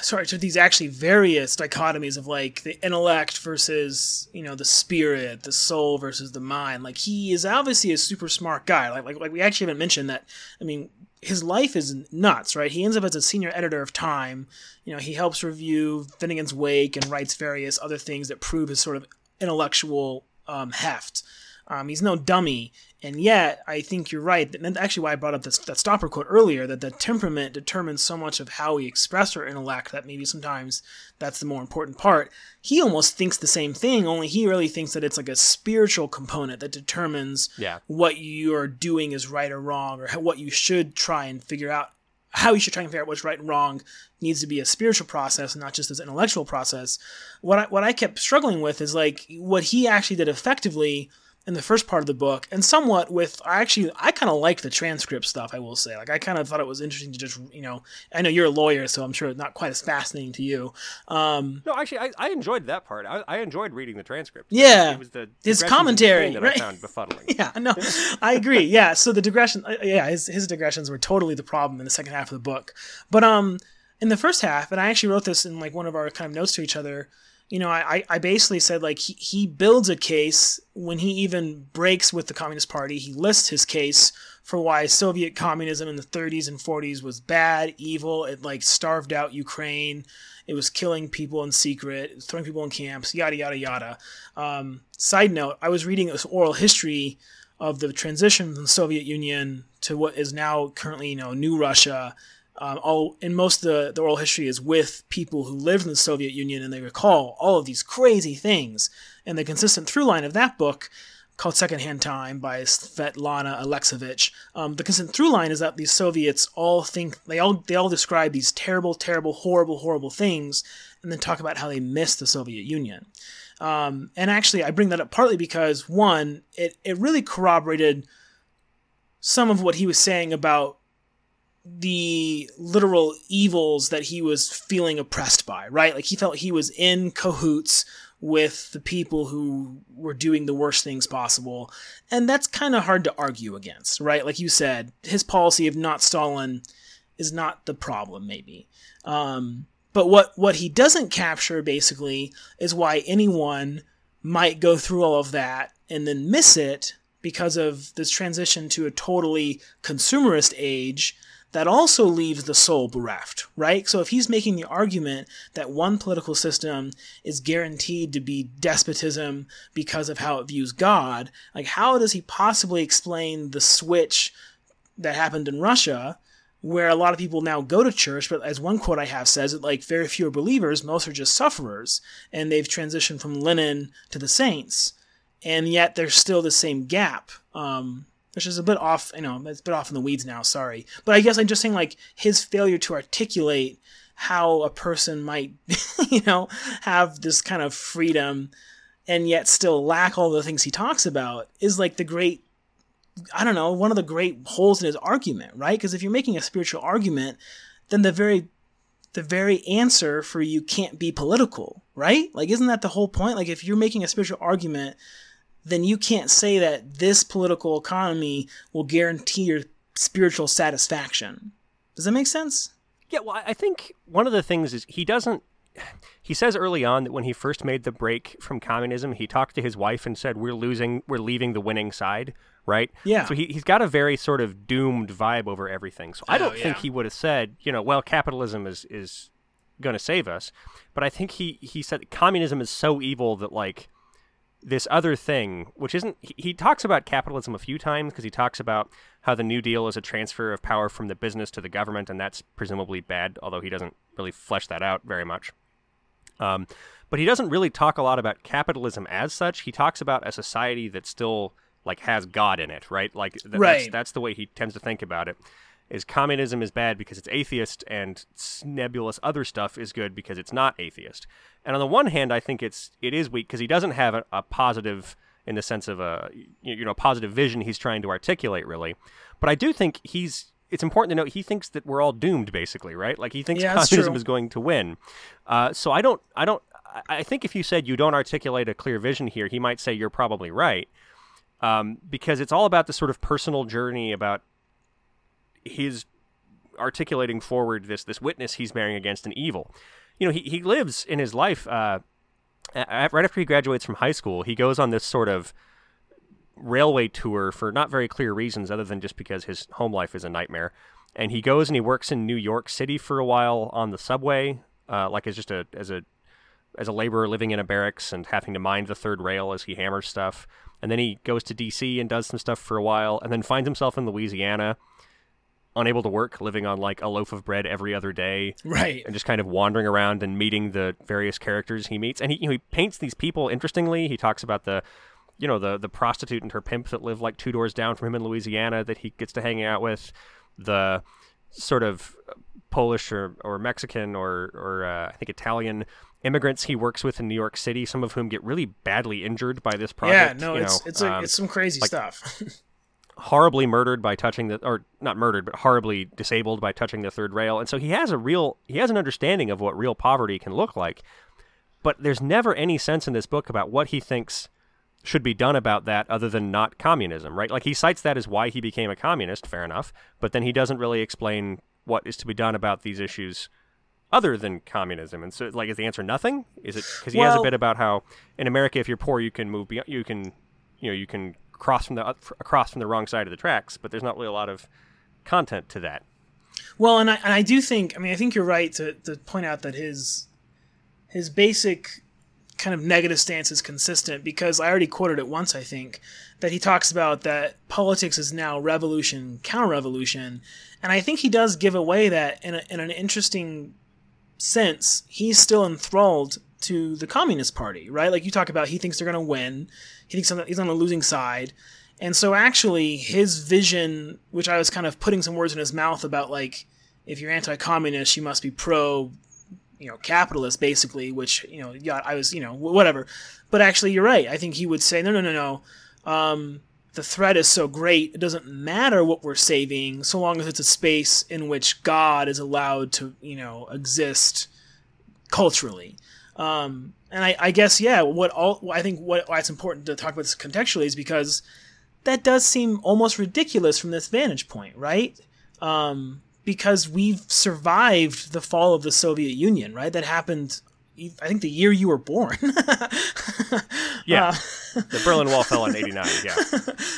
sorry, to these actually various dichotomies of like the intellect versus you know the spirit, the soul versus the mind. Like he is obviously a super smart guy. Like like like we actually haven't mentioned that. I mean, his life is nuts, right? He ends up as a senior editor of Time. You know, he helps review Finnegans Wake and writes various other things that prove his sort of intellectual um, heft. Um, he's no dummy, and yet I think you're right. And that's actually why I brought up this, that Stoppard quote earlier that the temperament determines so much of how we express our intellect that maybe sometimes that's the more important part. He almost thinks the same thing, only he really thinks that it's like a spiritual component that determines Yeah. what you are doing is right or wrong, or how, what you should try and figure out. How you should try and figure out what's right and wrong needs to be a spiritual process and not just this intellectual process. What I, what I kept struggling with is like what he actually did effectively in the first part of the book, and somewhat with I actually I kind of liked the transcript stuff. I will say, like I kind of thought it was interesting to just you know I know you're a lawyer, so I'm sure it's not quite as fascinating to you. Um, No, actually, I, I enjoyed that part. I, I enjoyed reading the transcript. Yeah. it was the His commentary, that right. I found befuddling. yeah, no, I agree. Yeah, so the digression, uh, yeah, his his digressions were totally the problem in the second half of the book. But um, in the first half, and I actually wrote this in like one of our kind of notes to each other. You know, I, I- basically said like he, he builds a case when he even breaks with the Communist Party. He lists his case for why Soviet communism in the 30s and 40s was bad, evil. It like starved out Ukraine. It was killing people in secret, throwing people in camps, yada yada yada. Um, side note: I was reading this oral history of the transition from the Soviet Union to what is now currently, you know, New Russia. Um, all in most of the, the oral history is with people who lived in the Soviet Union and they recall all of these crazy things. And the consistent through line of that book, called Secondhand Time by Svetlana Alexievich, um, the consistent through line is that these Soviets all think they all they all describe these terrible, terrible, horrible, horrible things, and then talk about how they miss the Soviet Union. Um, and actually, I bring that up partly because one, it, it really corroborated some of what he was saying about the literal evils that he was feeling oppressed by, right? Like he felt he was in cahoots with the people who were doing the worst things possible. And that's kind of hard to argue against, right? Like you said, his policy of not Stalin is not the problem, maybe. Um, but what, what he doesn't capture basically is why anyone might go through all of that and then miss it because of this transition to a totally consumerist age that also leaves the soul bereft, right? So if he's making the argument that one political system is guaranteed to be despotism because of how it views God, like how does he possibly explain the switch that happened in Russia where a lot of people now go to church, but as one quote I have says, like very few are believers, most are just sufferers, and they've transitioned from Lenin to the saints, and yet there's still the same gap, um, which is a bit off. You know, it's a bit off in the weeds now. Sorry, but I guess I'm just saying like his failure to articulate how a person might, you know, have this kind of freedom and yet still lack all the things he talks about is like the great I don't know, one of the great holes in his argument, right? Because if you're making a spiritual argument, then the very the very answer for you can't be political, right? Like isn't that the whole point? Like if you're making a spiritual argument, then you can't say that this political economy will guarantee your spiritual satisfaction. Does that make sense? Yeah, well, I I think one of the things is he doesn't. He says early on that when he first made the break from communism, he talked to his wife and said, "We're losing, we're leaving the winning side." Right? Yeah. So he, he's got a very sort of doomed vibe over everything. So I Oh, don't think yeah. he would have said, you know, well, capitalism is is going to save us. But I think he he said communism is so evil that like this other thing, which isn't, he, he talks about capitalism a few times because he talks about how the New Deal is a transfer of power from the business to the government, and that's presumably bad, although he doesn't really flesh that out very much. Um, but he doesn't really talk a lot about capitalism as such. He talks about a society that still like has God in it, right? Like th- right. That's, that's the way he tends to think about it. Is communism is bad because it's atheist, and nebulous other stuff is good because it's not atheist. And on the one hand, I think it's it is weak because he doesn't have a, a positive in the sense of a you know positive vision he's trying to articulate really. But I do think he's it's important to note he thinks that we're all doomed basically right like he thinks Yeah, communism true. is going to win uh, so i don't i don't I- i think if you said you don't articulate a clear vision here he might say you're probably right um, because it's all about the sort of personal journey about his articulating forward this this witness he's bearing against an evil you know he, he lives in his life uh, right after he graduates from high school he goes on this sort of railway tour for not very clear reasons other than just because his home life is a nightmare. And he goes and he works in New York City for a while on the subway, uh, like as just a as a as a laborer living in a barracks and having to mind the third rail as he hammers stuff. And then he goes to D.C. and does some stuff for a while, and then finds himself in Louisiana, unable to work, living on like a loaf of bread every other day Right. and just kind of wandering around and meeting the various characters he meets. And he you know, he paints these people interestingly. He talks about the you know the the prostitute and her pimp that live like two doors down from him in Louisiana that he gets to hang out with, the sort of Polish or, or Mexican or or uh, I think Italian immigrants he works with in New York City, some of whom get really badly injured by this project. Yeah, no, you it's know, it's a, um, it's some crazy like- stuff. horribly murdered by touching the or not murdered but horribly disabled by touching the third rail. And so he has a real he has an understanding of what real poverty can look like but there's never any sense in this book about what he thinks should be done about that other than not communism right? Like he cites that as why he became a communist fair enough but then he doesn't really explain what is to be done about these issues other than communism. And so like is the answer nothing? Is it because he has a bit about how in america if you're poor you can move beyond, you can you know you can cross from the uh, across from the wrong side of the tracks but there's not really a lot of content to that. Well, and I and I do think I mean I think you're right to, to point out that his his basic kind of negative stance is consistent because I already quoted it once I think that he talks about that politics is now revolution counter revolution and I think he does give away that in, a, in an interesting sense. He's still enthralled to the communist party right like you talk about he thinks they're going to win he thinks he's on the losing side and so actually his vision, which I was kind of putting some words in his mouth about like if you're anti-communist, you must be pro you know, capitalist basically, which, you know, yeah, I was, you know, whatever. But actually you're right. I think he would say, no, no, no, no. Um, the threat is so great, it doesn't matter what we're saving so long as it's a space in which God is allowed to, you know, exist culturally. Um, and I, I guess, yeah, what all, I think what, why it's important to talk about this contextually is because that does seem almost ridiculous from this vantage point, right? Um, because we've survived the fall of the Soviet Union, right? That happened, I think, the year you were born. yeah Uh, the berlin wall fell in 89 yeah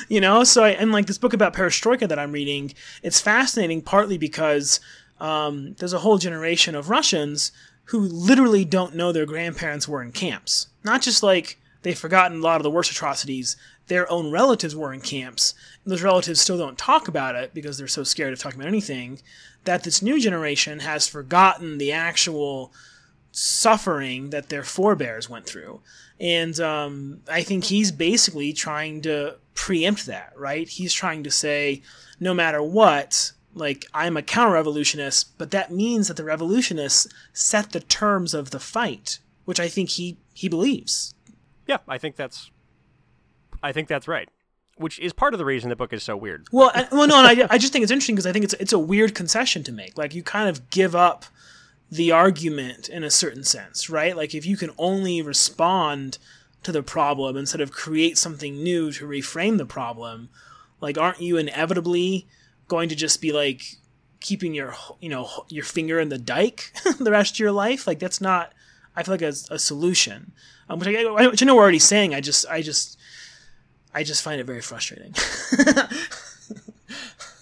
you know so I, and like this book about perestroika that i'm reading it's fascinating partly because um, there's a whole generation of russians who literally don't know their grandparents were in camps not just like they've forgotten a lot of the worst atrocities their own relatives were in camps and those relatives still don't talk about it because they're so scared of talking about anything that this new generation has forgotten the actual suffering that their forebears went through. And um, I think he's basically trying to preempt that, right? He's trying to say, no matter what, like, I'm a counter revolutionist, but that means that the revolutionists set the terms of the fight, which I think he, he believes. yeah i think that's i think that's right which is part of the reason the book is so weird Well, I, well, no, and I, I just think it's interesting because I think it's it's a weird concession to make. Like you kind of give up the argument in a certain sense, right? Like if you can only respond to the problem instead of create something new to reframe the problem, like aren't you inevitably going to just be like keeping your you know your finger in the dike the rest of your life? Like that's not. I feel like a, a solution, um, which I which I know we're already saying. I just I just I just find it very frustrating.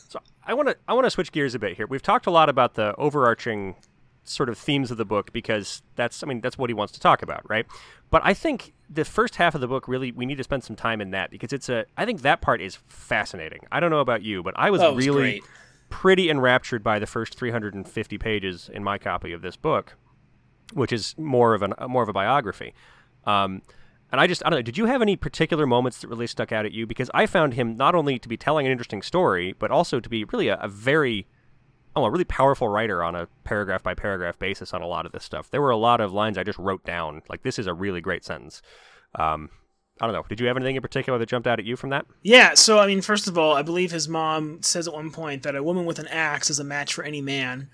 So I want to I want to switch gears a bit here. We've talked a lot about the overarching sort of themes of the book because that's I mean that's what he wants to talk about, right? But I think the first half of the book really we need to spend some time in that because it's a I think that part is fascinating. I don't know about you, but I was, Oh, was really great. pretty enraptured by the first 350 pages in my copy of this book, which is more of an more of a biography. Um, and I just I don't know. Did you have any particular moments that really stuck out at you? Because I found him not only to be telling an interesting story, but also to be really a, a very oh, a really powerful writer on a paragraph by paragraph basis on a lot of this stuff. There were a lot of lines I just wrote down. Like this is a really great sentence. Um, I don't know. Did you have anything in particular that jumped out at you from that? Yeah, so I mean, first of all, I believe his mom says at one point that a woman with an axe is a match for any man.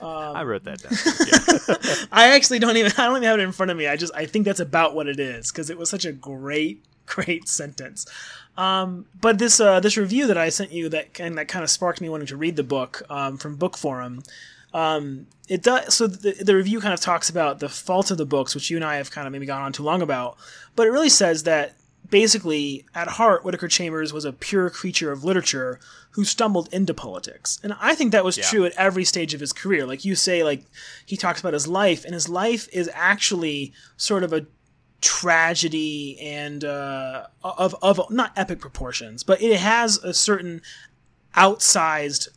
I wrote that down. Yeah. I actually don't even I don't even have it in front of me. I just I think that's about what it is because it was such a great great sentence. Um, but this uh, this review that I sent you that and that kind of sparked me wanting to read the book um, from Bookforum. Um, it does so the, the review kind of talks about the fault of the books, which you and I have kind of maybe gone on too long about, but it really says that basically at heart Whittaker Chambers was a pure creature of literature who stumbled into politics. And I think that was true at every stage of his career. Like you say like he talks about his life and his life is actually sort of a tragedy and uh, of of not epic proportions, but it has a certain outsized,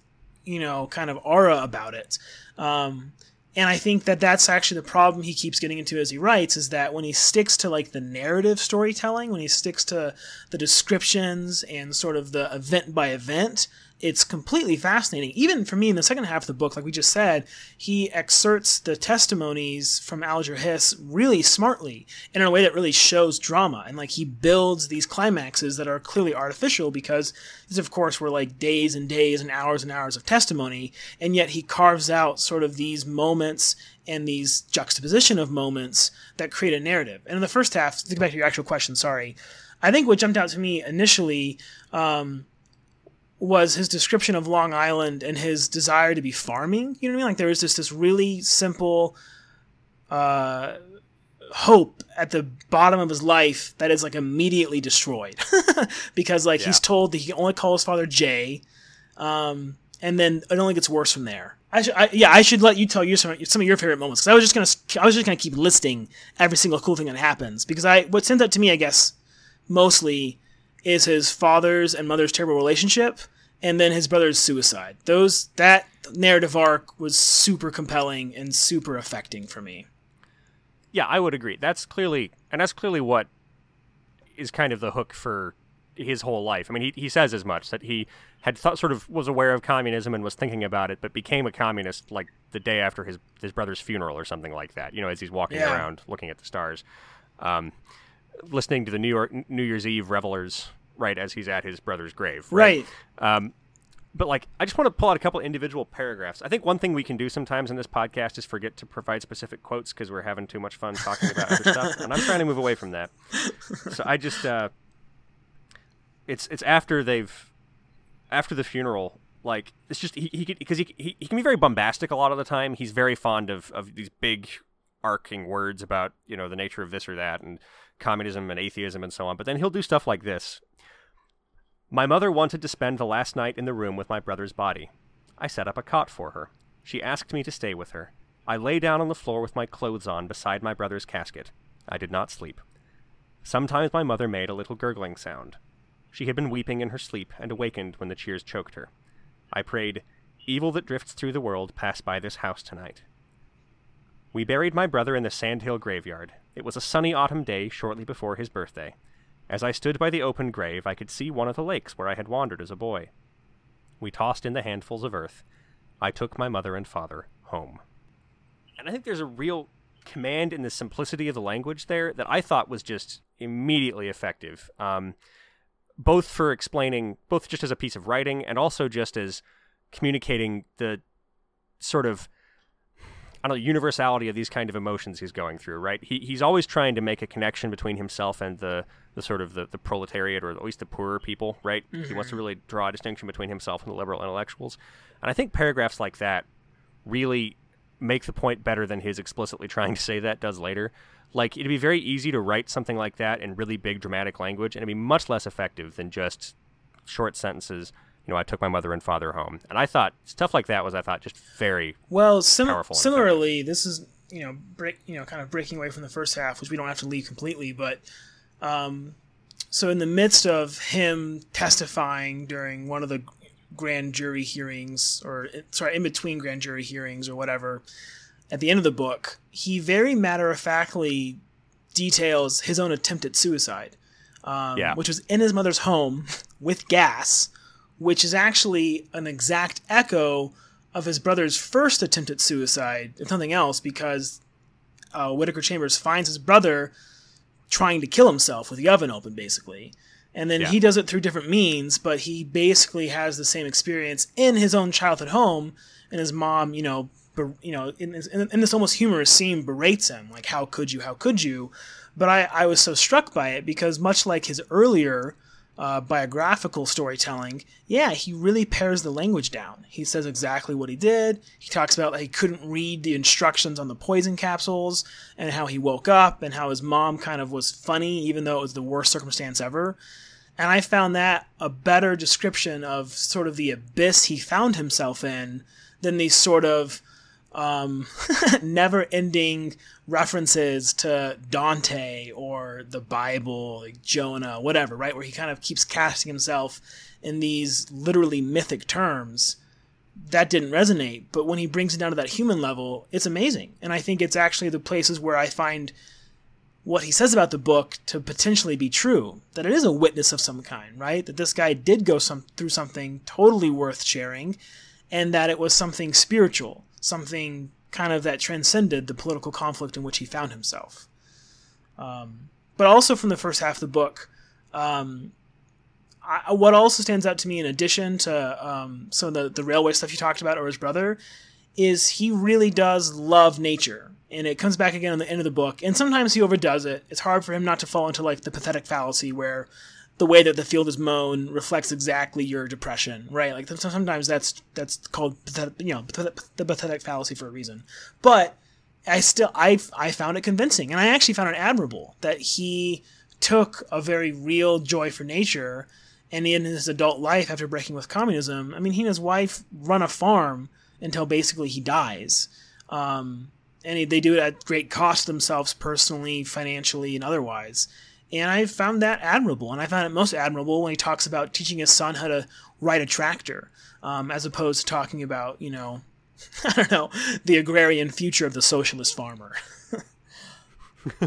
you know, kind of aura about it. Um, and I think that that's actually the problem he keeps getting into as he writes is that when he sticks to like the narrative storytelling, when he sticks to the descriptions and sort of the event by event, it's completely fascinating. Even for me in the second half of the book, like we just said, he exerts the testimonies from Alger Hiss really smartly and in a way that really shows drama. And like he builds these climaxes that are clearly artificial because these, of course, were like days and days and hours and hours of testimony. And yet he carves out sort of these moments and these juxtaposition of moments that create a narrative. And in the first half, to get back to your actual question, sorry, I think what jumped out to me initially um, was his description of Long Island and his desire to be farming. You know what I mean? Like there was just this really simple uh, hope at the bottom of his life that is like immediately destroyed because like he's told that he can only call his father Jay, um, and then it only gets worse from there. I should, I, yeah, I should let you tell you some, some of your favorite moments because I was just gonna, I was just gonna keep listing every single cool thing that happens because I, what stands out to me, I guess, mostly is his father's and mother's terrible relationship and then his brother's suicide. Those that narrative arc was super compelling and super affecting for me. Yeah, I would agree. That's clearly, and that's clearly what is kind of the hook for his whole life. I mean, he, he says as much that he had thought, sort of was aware of communism and was thinking about it, but became a communist like the day after his his brother's funeral or something like that. You know, as he's walking Yeah. around looking at the stars, um, listening to the New York New Year's Eve revelers right as he's at his brother's grave. Right. Um, but like, I just want to pull out a couple individual paragraphs. I think one thing we can do sometimes in this podcast is forget to provide specific quotes because we're having too much fun talking about other stuff, and I'm trying to move away from that. So I just, uh, it's it's after they've, after the funeral. Like it's just he he because he, he he can be very bombastic a lot of the time. He's very fond of of these big arcing words about you know the nature of this or that and communism and atheism and so on. But then he'll do stuff like this. My mother wanted to spend the last night in the room with my brother's body. I set up a cot for her. She asked me to stay with her. I lay down on the floor with my clothes on beside my brother's casket. I did not sleep. Sometimes my mother made a little gurgling sound. She had been weeping in her sleep and awakened when the cheers choked her. I prayed, Evil that drifts through the world, pass by this house tonight. We buried my brother in the Sandhill graveyard. It was a sunny autumn day shortly before his birthday. As I stood by the open grave, I could see one of the lakes where I had wandered as a boy. We tossed in the handfuls of earth. I took my mother and father home. And I think there's a real command in the simplicity of the language there that I thought was just immediately effective. Um, both for explaining, both just as a piece of writing and also just as communicating the sort of I don't know, universality of these kind of emotions he's going through, right? He, he's always trying to make a connection between himself and the, the sort of the, the proletariat or at least the poorer people, right? He wants to mm-hmm. really draw a distinction between himself and the liberal intellectuals. And I think paragraphs like that really make the point better than his explicitly trying to say that does later. Like, it'd be very easy to write something like that in really big dramatic language, and it'd be much less effective than just short sentences you know, I took my mother and father home. And I thought stuff like that was, I thought, just very well. Sim- similarly, this is you know break you know kind of breaking away from the first half, which we don't have to leave completely, but um, so in the midst of him testifying during one of the grand jury hearings, or sorry, in between grand jury hearings or whatever, at the end of the book, he very matter of factly details his own attempt at suicide, um, Yeah. which was in his mother's home with gas, which is actually an exact echo of his brother's first attempt at suicide, if nothing else, because uh, Whittaker Chambers finds his brother trying to kill himself with the oven open, basically. And then Yeah. he does it through different means, but he basically has the same experience in his own childhood home, and his mom, you know, ber- you know, in this, in, in this almost humorous scene, berates him like, "How could you? How could you?" But I, I was so struck by it because much like his earlier uh, biographical storytelling, yeah, he really pares the language down. He says exactly what he did. He talks about he couldn't read the instructions on the poison capsules and how he woke up and how his mom kind of was funny, even though it was the worst circumstance ever. And I found that a better description of sort of the abyss he found himself in than these sort of um, never ending references to Dante or the Bible, like Jonah, whatever, right? Where he kind of keeps casting himself in these literally mythic terms. That didn't resonate, but when he brings it down to that human level, it's amazing. And I think it's actually the places where I find what he says about the book to potentially be true that it is a witness of some kind right that this guy did go some through something totally worth sharing and that it was something spiritual something kind of that transcended the political conflict in which he found himself. Um, but also from the first half of the book um, I, what also stands out to me in addition to um, some of the, the railway stuff you talked about or his brother is he really does love nature. And it comes back again on the end of the book. And sometimes he overdoes it. It's hard for him not to fall into like the pathetic fallacy where the way that the field is mown reflects exactly your depression right? Like sometimes that's that's called pathetic, you know the pathetic fallacy for a reason. But i still i i found it convincing and i actually found it admirable that he took a very real joy for nature and in his adult life after breaking with communism i mean he and his wife run a farm until basically he dies. Um, and they do it at great cost themselves personally, financially, and otherwise. And I found that admirable, and I found it most admirable when he talks about teaching his son how to ride a tractor, um, as opposed to talking about, you know, I don't know, the agrarian future of the socialist farmer.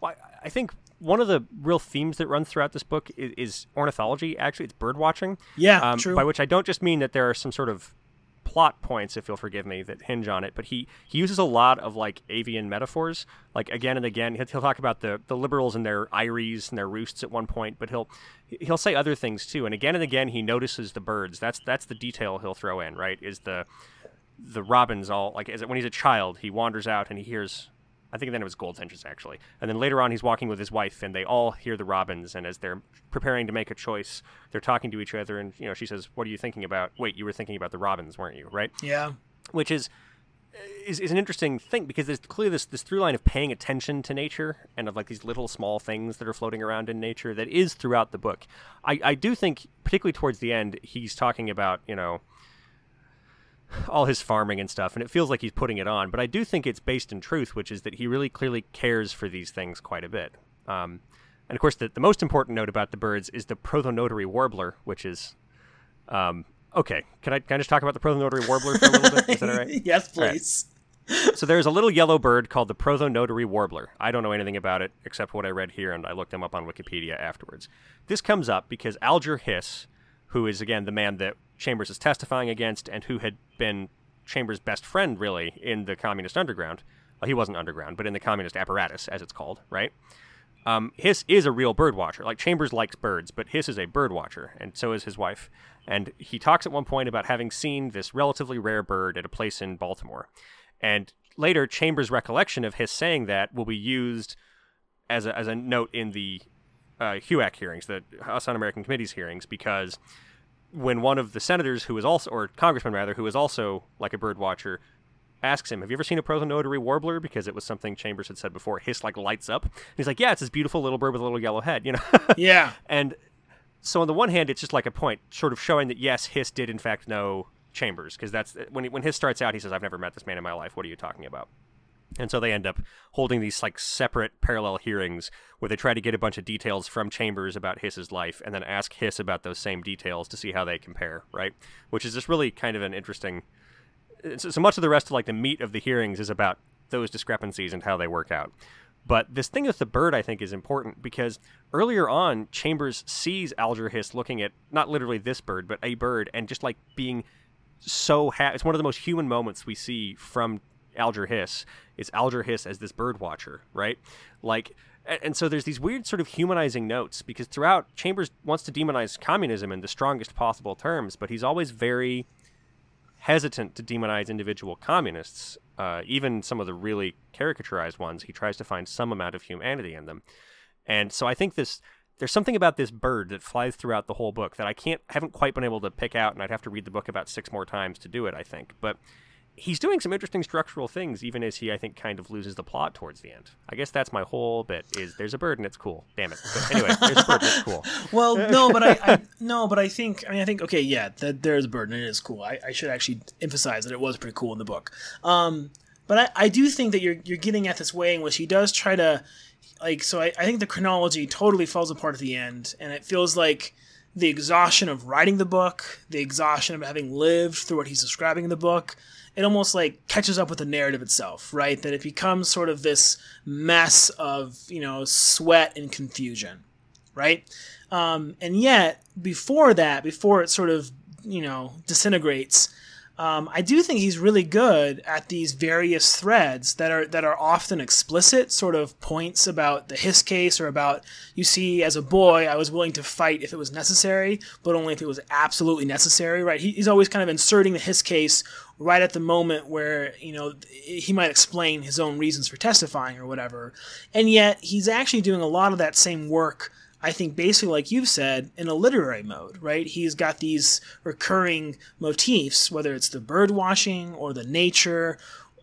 well, I think one of the real themes that runs throughout this book is, is ornithology. Actually, it's bird watching. Yeah, um, true. By which I don't just mean that there are some sort of plot points, if you'll forgive me, that hinge on it. But he he uses a lot of like avian metaphors, like again and again. He'll, he'll talk about the the liberals and their eyries and their roosts at one point, but he'll he'll say other things too. And again and again, he notices the birds. That's that's the detail he'll throw in. Right? Is the the robins all like when he's a child he wanders out and he hears I think then it was goldfinches actually. And then later on, he's walking with his wife, and they all hear the robins. And as they're preparing to make a choice, they're talking to each other. And you know, she says, "What are you thinking about? Wait, you were thinking about the robins, weren't you? Right? Yeah. Which is is, is an interesting thing because there's clearly this this through line of paying attention to nature and of like these little small things that are floating around in nature that is throughout the book. I I do think, particularly towards the end, he's talking about you know all his farming and stuff, and it feels like he's putting it on. But I do think it's based in truth, which is that he really clearly cares for these things quite a bit. Um, and of course, the, the most important note about the birds is the prothonotary warbler, which is um, okay. Can I can I just talk about the prothonotary warbler for a little bit? Is that all right? yes, please. Right. So there's a little yellow bird called the prothonotary warbler. I don't know anything about it except what I read here, and I looked them up on Wikipedia afterwards. This comes up because Alger Hiss, who is again the man that Chambers is testifying against, and who had been Chambers' best friend, really, in the communist underground. Well, he wasn't underground, but in the communist apparatus, as it's called, right? Um, Hiss is a real bird watcher. Like Chambers likes birds, but Hiss is a bird watcher, and so is his wife. And he talks at one point about having seen this relatively rare bird at a place in Baltimore. And later, Chambers' recollection of Hiss saying that will be used as a, as a note in the uh, HUAC hearings, the House Un-American Committee's hearings, because when one of the senators who is also, or congressman rather, who is also like a bird watcher, asks him, "Have you ever seen a prothonotary warbler?" Because it was something Chambers had said before. Hiss like lights up. And he's like, "Yeah, it's this beautiful little bird with a little yellow head," you know. Yeah. and so on the one hand, it's just like a point, sort of showing that yes, Hiss did in fact know Chambers, because that's when when Hiss starts out, he says, "I've never met this man in my life. What are you talking about?" And so they end up holding these like separate parallel hearings where they try to get a bunch of details from Chambers about Hiss's life and then ask Hiss about those same details to see how they compare, right? Which is just really kind of an interesting. So much of the rest of like the meat of the hearings is about those discrepancies and how they work out. But this thing with the bird, I think, is important because earlier on, Chambers sees Alger Hiss looking at not literally this bird, but a bird, and just like being so happy. It's one of the most human moments we see from Alger Hiss is Alger Hiss as this bird watcher, right? Like, and so there's these weird sort of humanizing notes because throughout Chambers wants to demonize communism in the strongest possible terms, but he's always very hesitant to demonize individual communists. Uh, even some of the really caricaturized ones, he tries to find some amount of humanity in them. And so I think this there's something about this bird that flies throughout the whole book that I can't haven't quite been able to pick out, and I'd have to read the book about six more times to do it. I think, but he's doing some interesting structural things, even as he, I think, kind of loses the plot towards the end. I guess that's my whole bit: is there's a bird and it's cool. Damn it! But anyway, there's a bird and it's cool. Well, no, but I, I no, but I think I mean I think okay, yeah, that there's a bird and it is cool. I, I should actually emphasize that it was pretty cool in the book. Um, but I, I do think that you're you're getting at this way in which he does try to like so I, I think the chronology totally falls apart at the end and it feels like the exhaustion of writing the book the exhaustion of having lived through what he's describing in the book it almost like catches up with the narrative itself, right? That it becomes sort of this mess of, you know, sweat and confusion, right? Um, and yet, before that, before it sort of, you know, disintegrates, um, I do think he's really good at these various threads that are that are often explicit, sort of points about the Hiss case or about you see as a boy I was willing to fight if it was necessary, but only if it was absolutely necessary. Right? He, he's always kind of inserting the Hiss case right at the moment where you know he might explain his own reasons for testifying or whatever, and yet he's actually doing a lot of that same work I think basically, like you've said, in a literary mode, right? He's got these recurring motifs, whether it's the bird watching or the nature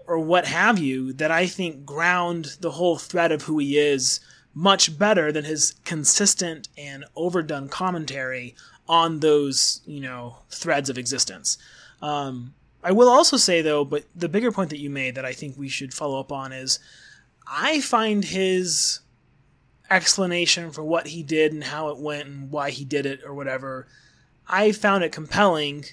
or what have you, that I think ground the whole thread of who he is much better than his consistent and overdone commentary on those, you know, threads of existence. Um, I will also say, though, but the bigger point that you made that I think we should follow up on is I find his explanation for what he did and how it went and why he did it or whatever, I found it compelling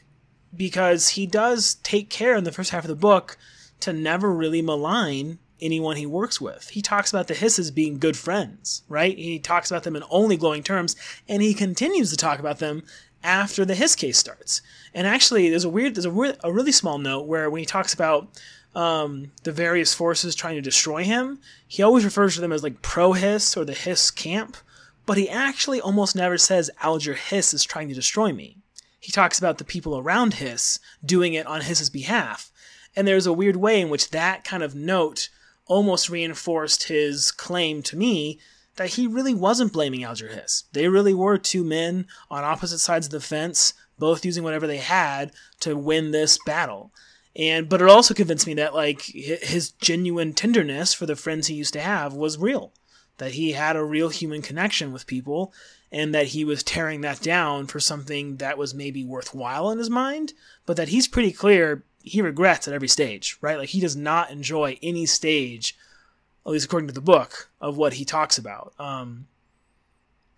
because he does take care in the first half of the book to never really malign anyone he works with. He talks about the Hisses being good friends, right? He talks about them in only glowing terms, and he continues to talk about them after the Hiss case starts. And actually, there's a weird, there's a, re- a really small note where when he talks about um, the various forces trying to destroy him, he always refers to them as like pro Hiss or the Hiss camp, but he actually almost never says Alger Hiss is trying to destroy me. He talks about the people around Hiss doing it on Hiss's behalf. And there's a weird way in which that kind of note almost reinforced his claim to me that he really wasn't blaming Alger Hiss. They really were two men on opposite sides of the fence, both using whatever they had to win this battle and but it also convinced me that like his genuine tenderness for the friends he used to have was real. That he had a real human connection with people and that he was tearing that down for something that was maybe worthwhile in his mind but that he's pretty clear he regrets at every stage right? Like he does not enjoy any stage at least according to the book of what he talks about. Um,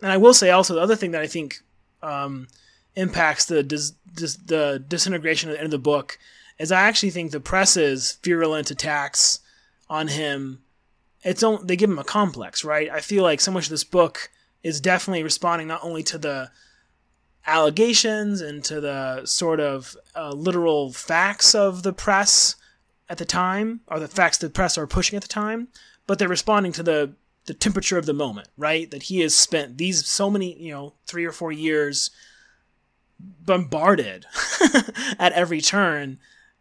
and i will say also the other thing that i think um, impacts the dis- dis- the disintegration at the end of the book is I actually think the press's virulent attacks on him, it's they give him a complex, right? I feel like so much of this book is definitely responding not only to the allegations and to the sort of uh, literal facts of the press at the time, or the facts the press are pushing at the time, but they're responding to the the temperature of the moment, right? That he has spent these so many, you know, three or four years bombarded at every turn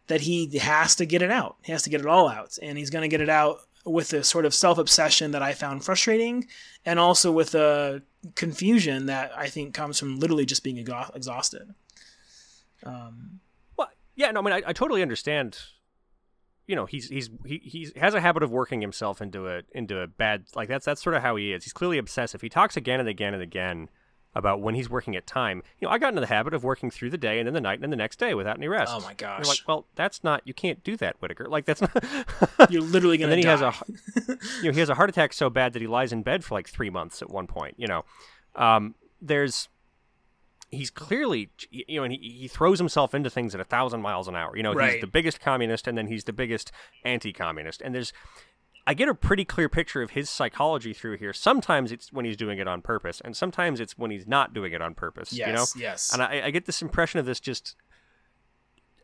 that he has to get it out. He has to get it all out, and he's going to get it out with a sort of self obsession that I found frustrating, and also with a confusion that I think comes from literally just being exhausted. Um, well, yeah, no, I mean, I, I totally understand. You know, he's he's he he's, has a habit of working himself into a into a bad like that's that's sort of how he is. He's clearly obsessive. He talks again and again and again about when he's working at time. You know, I got into the habit of working through the day and then the night and then the next day without any rest. Oh my gosh! You're like, well, that's not. You can't do that, Whittaker. Like that's not. You're literally gonna. and then he has a, you know, he has a heart attack so bad that he lies in bed for like three months at one point. You know, um, there's. He's clearly, you know, and he, he throws himself into things at a thousand miles an hour. You know, Right. he's the biggest communist, and then he's the biggest anti-communist. And there's, I get a pretty clear picture of his psychology through here. Sometimes it's when he's doing it on purpose, and sometimes it's when he's not doing it on purpose. Yes. You know, Yes. and I, I get this impression of this just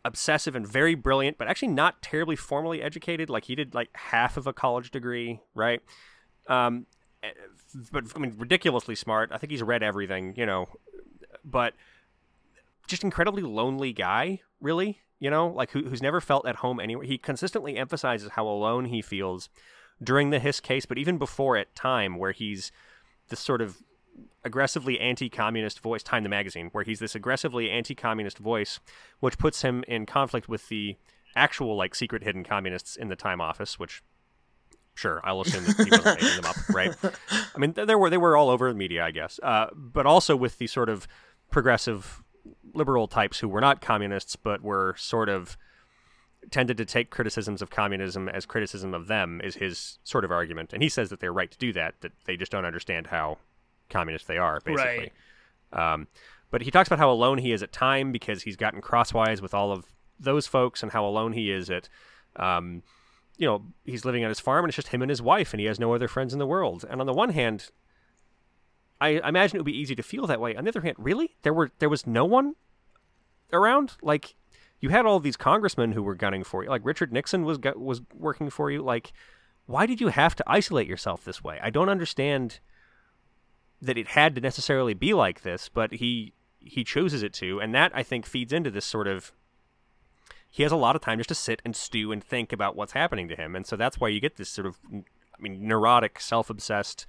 obsessive and very brilliant, but actually not terribly formally educated. Like he did like half of a college degree, right? Um, eh, but I mean, ridiculously smart. I think he's read everything, you know, but just incredibly lonely guy, really. You know, like who, who's never felt at home anywhere. He consistently emphasizes how alone he feels during the Hiss case, but even before at time, where he's this sort of aggressively anti-communist voice time the magazine where he's this aggressively anti-communist voice which puts him in conflict with the actual like secret hidden communists in the time office which sure i'll assume that he wasn't making them up right i mean th- there were they were all over the media i guess uh, but also with the sort of progressive liberal types who were not communists but were sort of tended to take criticisms of communism as criticism of them is his sort of argument. And he says that they're right to do that that they just don't understand how communist they are basically. Um, but he talks about how alone he is at time because he's gotten crosswise with all of those folks and how alone he is at um, you know he's living on his farm and it's just him and his wife and he has no other friends in the world. And on the one hand I imagine it would be easy to feel that way. On the other hand, really, there were there was no one around. Like you had all these congressmen who were gunning for you. Like Richard Nixon was was working for you. Like why did you have to isolate yourself this way? I don't understand that it had to necessarily be like this, but he he chooses it to, and that I think feeds into this sort of. He has a lot of time just to sit and stew and think about what's happening to him, and so that's why you get this sort of, I mean, neurotic, self-obsessed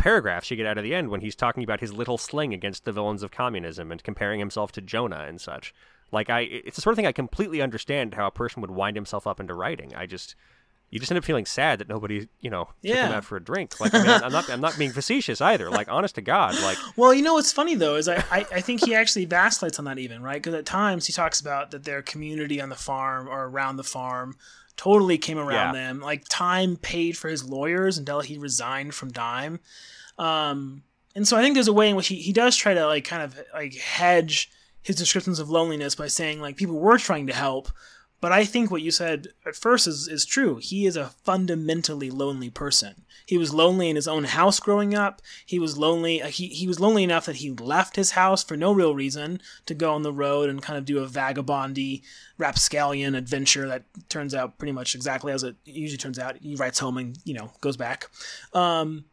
paragraphs you get out of the end when he's talking about his little sling against the villains of communism and comparing himself to Jonah and such. Like I, it's the sort of thing I completely understand how a person would wind himself up into writing. I just, you just end up feeling sad that nobody, you know, took him Yeah. out for a drink. Like I mean, I'm not, I'm not being facetious either. Like honest to God, like Well, you know what's funny though is I, I, I think he actually vacillates on that even right because at times he talks about that their community on the farm or around the farm totally came around Yeah. them. Like time paid for his lawyers until he resigned from Time, um, and so I think there's a way in which he, he does try to like kind of like hedge his descriptions of loneliness by saying like people were trying to help. But I think what you said at first is, is true. He is a fundamentally lonely person. He was lonely in his own house growing up. He was lonely. uh, He, he was lonely enough that he left his house for no real reason to go on the road and kind of do a vagabondy, rapscallion adventure that turns out pretty much exactly as it usually turns out. He writes home and you know goes back. Um,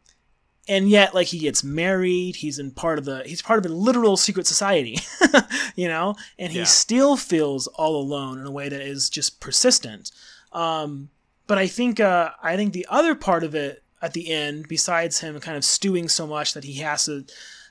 and yet like he gets married he's in part of the he's part of a literal secret society you know and he Yeah. still feels all alone in a way that is just persistent um, but i think uh, i think the other part of it at the end besides him kind of stewing so much that he has to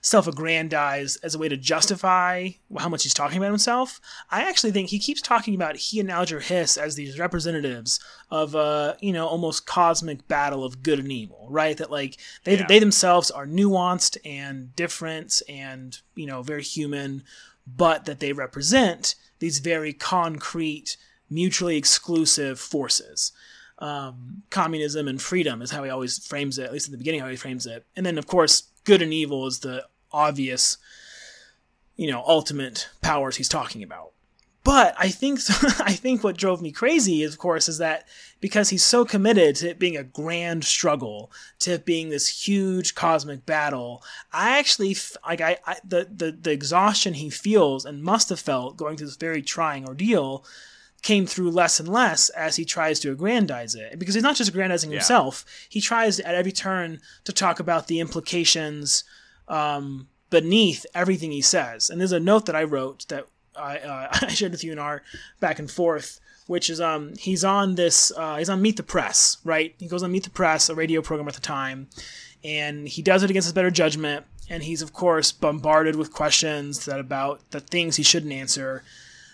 self-aggrandize as a way to justify how much he's talking about himself i actually think he keeps talking about he and alger hiss as these representatives of a you know almost cosmic battle of good and evil right? That like they, Yeah. they themselves are nuanced and different and you know very human but that they represent these very concrete mutually exclusive forces. Um, communism and freedom is how he always frames it at least at the beginning how he frames it. And then of course good and evil is the obvious you know ultimate powers he's talking about but I think I think what drove me crazy, of course, is that because he's so committed to it being a grand struggle, to it being this huge cosmic battle, I actually like I, I the, the the exhaustion he feels and must have felt going through this very trying ordeal came through less and less as he tries to aggrandize it. Because he's not just aggrandizing Yeah. himself; he tries at every turn to talk about the implications um, beneath everything he says. And there's a note that I wrote that I, uh, I shared with you in our back and forth, which is um he's on this uh, he's on Meet the Press, right? He goes on Meet the Press, a radio program at the time, and he does it against his better judgment. And he's of course bombarded with questions that about the things he shouldn't answer.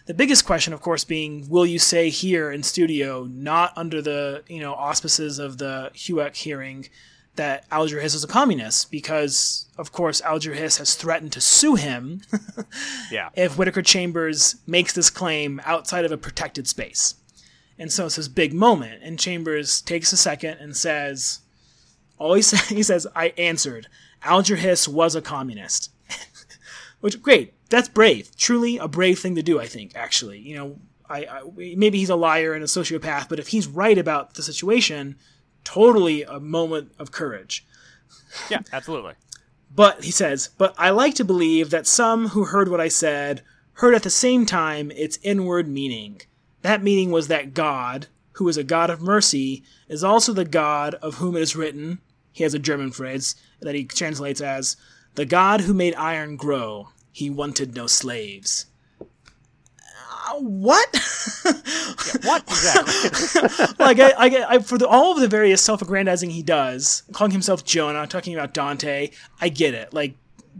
The biggest question, of course, being, will you say here in studio, not under the you know auspices of the HUAC hearing, that Alger Hiss is a communist because, of course, Alger Hiss has threatened to sue him Yeah. if Whittaker Chambers makes this claim outside of a protected space. And so it's this big moment, and Chambers takes a second and says, all he, sa- he says, I answered, Alger Hiss was a communist. Which, great, that's brave. Truly a brave thing to do, I think, actually. You know, I, I maybe he's a liar and a sociopath, but if he's right about the situation, totally a moment of courage. Yeah, absolutely. But he says, but I like to believe that some who heard what I said heard at the same time its inward meaning. That meaning was that God, who is a God of mercy, is also the God of whom it is written. He has a German phrase that he translates as, the God who made iron grow. He wanted no slaves. What? What exactly? like I, I, I for the, all of the various self-aggrandizing he does, calling himself Jonah, talking about Dante, I get it. Like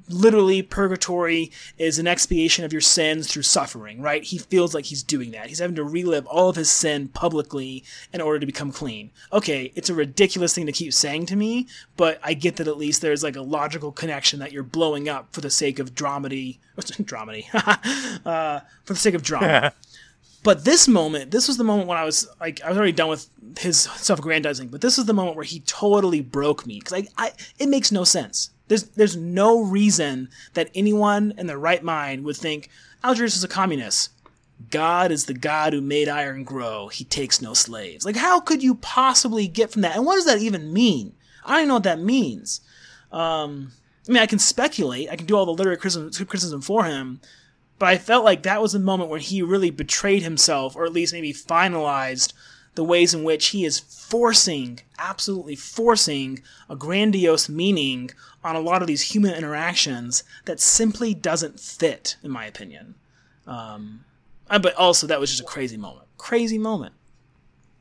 literally, purgatory is an expiation of your sins through suffering, right? He feels like he's doing that. He's having to relive all of his sin publicly in order to become clean. Okay, it's a ridiculous thing to keep saying to me, but I get that at least there's like a logical connection that you're blowing up for the sake of dramedy, dramedy, uh, for the sake of drama. But this moment, this was the moment when I was like, I was already done with his self-aggrandizing. But this is the moment where he totally broke me because I, I, it makes no sense. There's, there's no reason that anyone in their right mind would think Alger Hiss is a communist. God is the God who made iron grow. He takes no slaves. Like, how could you possibly get from that? And what does that even mean? I don't even know what that means. Um, I mean, I can speculate. I can do all the literary criticism, criticism for him, but I felt like that was the moment where he really betrayed himself, or at least maybe finalized the ways in which he is forcing, absolutely forcing, a grandiose meaning on a lot of these human interactions that simply doesn't fit, in my opinion. Um, uh, but also, that was just a crazy moment. Crazy moment.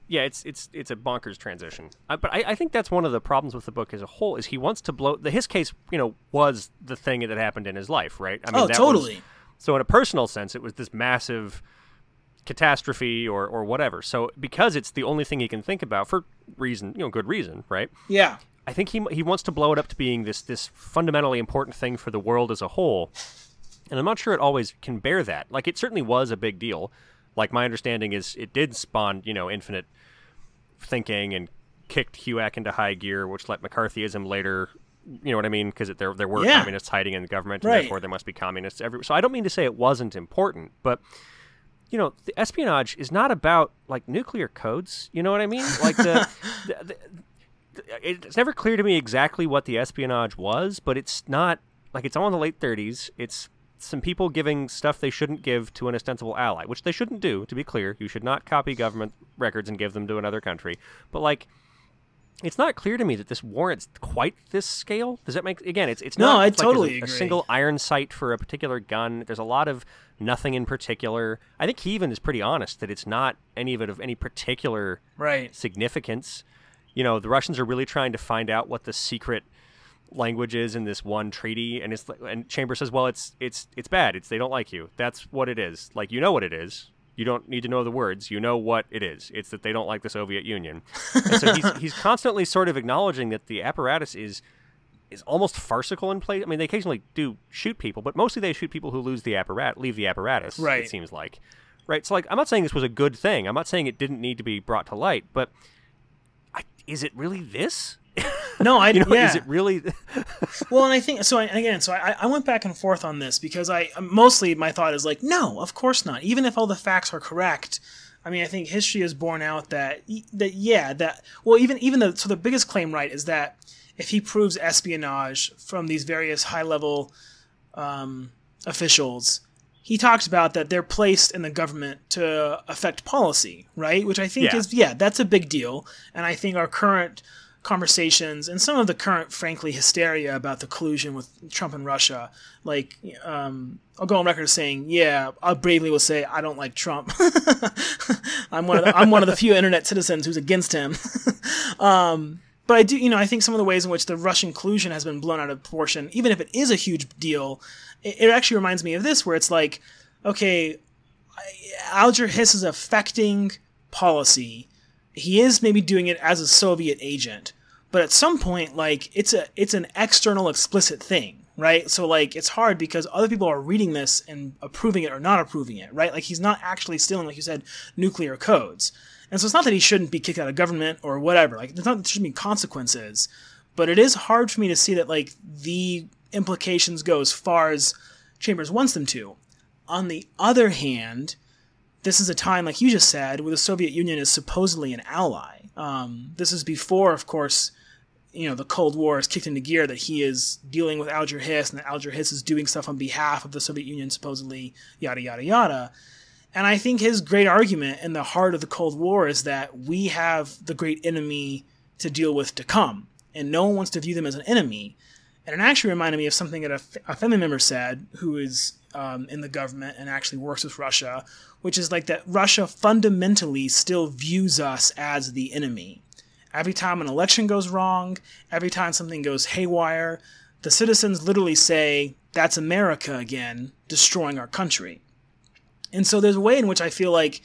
yeah, it's it's it's a bonkers transition. Uh, but I, I think that's one of the problems with the book as a whole is he wants to blow. The Hiss case, you know, was the thing that happened in his life, right? I Oh, that was- totally. so in a personal sense, it was this massive catastrophe or or whatever. So because it's the only thing he can think about for reason, you know, good reason, right? Yeah. I think he he wants to blow it up to being this this fundamentally important thing for the world as a whole. And I'm not sure it always can bear that. Like it certainly was a big deal. Like my understanding is it did spawn, you know, infinite thinking and kicked HUAC into high gear, which let McCarthyism later, you know what I mean? Because there there were Yeah. communists hiding in the government, and Right. therefore there must be communists everywhere. So I don't mean to say it wasn't important, but you know, the espionage is not about like nuclear codes. You know what I mean? Like the, the, the, it's never clear to me exactly what the espionage was, but it's not like it's all in the late 30s. It's some people giving stuff they shouldn't give to an ostensible ally, which they shouldn't do. To be clear, you should not copy government records and give them to another country. But like. It's not clear to me that this warrants quite this scale. Does that make again? It's it's No, not I like there's totally a, a agree. single iron sight for a particular gun. There's a lot of nothing in particular. I think he even is pretty honest that it's not any of it of any particular Right. significance. You know, the Russians are really trying to find out what the secret language is in this one treaty, and it's and Chamber says, "Well, it's it's it's bad. It's they don't like you. That's what it is. Like you know what it is. You don't need to know the words. You know what it is. It's that they don't like the Soviet Union." And so he's he's constantly sort of acknowledging that the apparatus is is almost farcical in place. I mean, they occasionally do shoot people, but mostly they shoot people who lose the apparatus, leave the apparatus. Right. It seems like, right? So, like, I'm not saying this was a good thing. I'm not saying it didn't need to be brought to light, but I, is it really this? No, I You know, yeah. is it really? Well, and I think so. I, again, so I, I went back and forth on this because I mostly my thought is like, no, of course not. Even if all the facts are correct, I mean, I think history has borne out that that yeah, that well, even even the so the biggest claim right is that if he proves espionage from these various high level um, officials, he talks about that they're placed in the government to affect policy, right? Which I think Yeah. is yeah, that's a big deal, and I think our current conversations and some of the current, frankly, hysteria about the collusion with Trump and Russia. Like, um, I'll go on record as saying, yeah, I bravely will say I don't like Trump. I'm one of the, I'm one of the few internet citizens who's against him. um, but I do, you know, I think some of the ways in which the Russian collusion has been blown out of proportion, even if it is a huge deal, it, it actually reminds me of this, where it's like, okay, Alger Hiss is affecting policy. He is maybe doing it as a Soviet agent, but at some point like it's a it's an external explicit thing right? So like it's hard because other people are reading this and approving it or not approving it right? Like he's not actually stealing like you said nuclear codes. And so it's not that he shouldn't be kicked out of government or whatever. Like there's not there shouldn't be consequences but it is hard for me to see that like the implications go as far as chambers wants them to. On the other hand this is a time like you just said where the soviet union is supposedly an ally um, this is before of course you know the Cold War is kicked into gear that he is dealing with Alger Hiss and that Alger Hiss is doing stuff on behalf of the Soviet Union supposedly yada yada yada. And I think his great argument in the heart of the Cold War is that we have the great enemy to deal with to come, and no one wants to view them as an enemy. And it actually reminded me of something that a, a family member said, who is um, in the government and actually works with Russia, which is like that Russia fundamentally still views us as the enemy Every time an election goes wrong, every time something goes haywire, the citizens literally say, That's America again, destroying our country. And so there's a way in which I feel like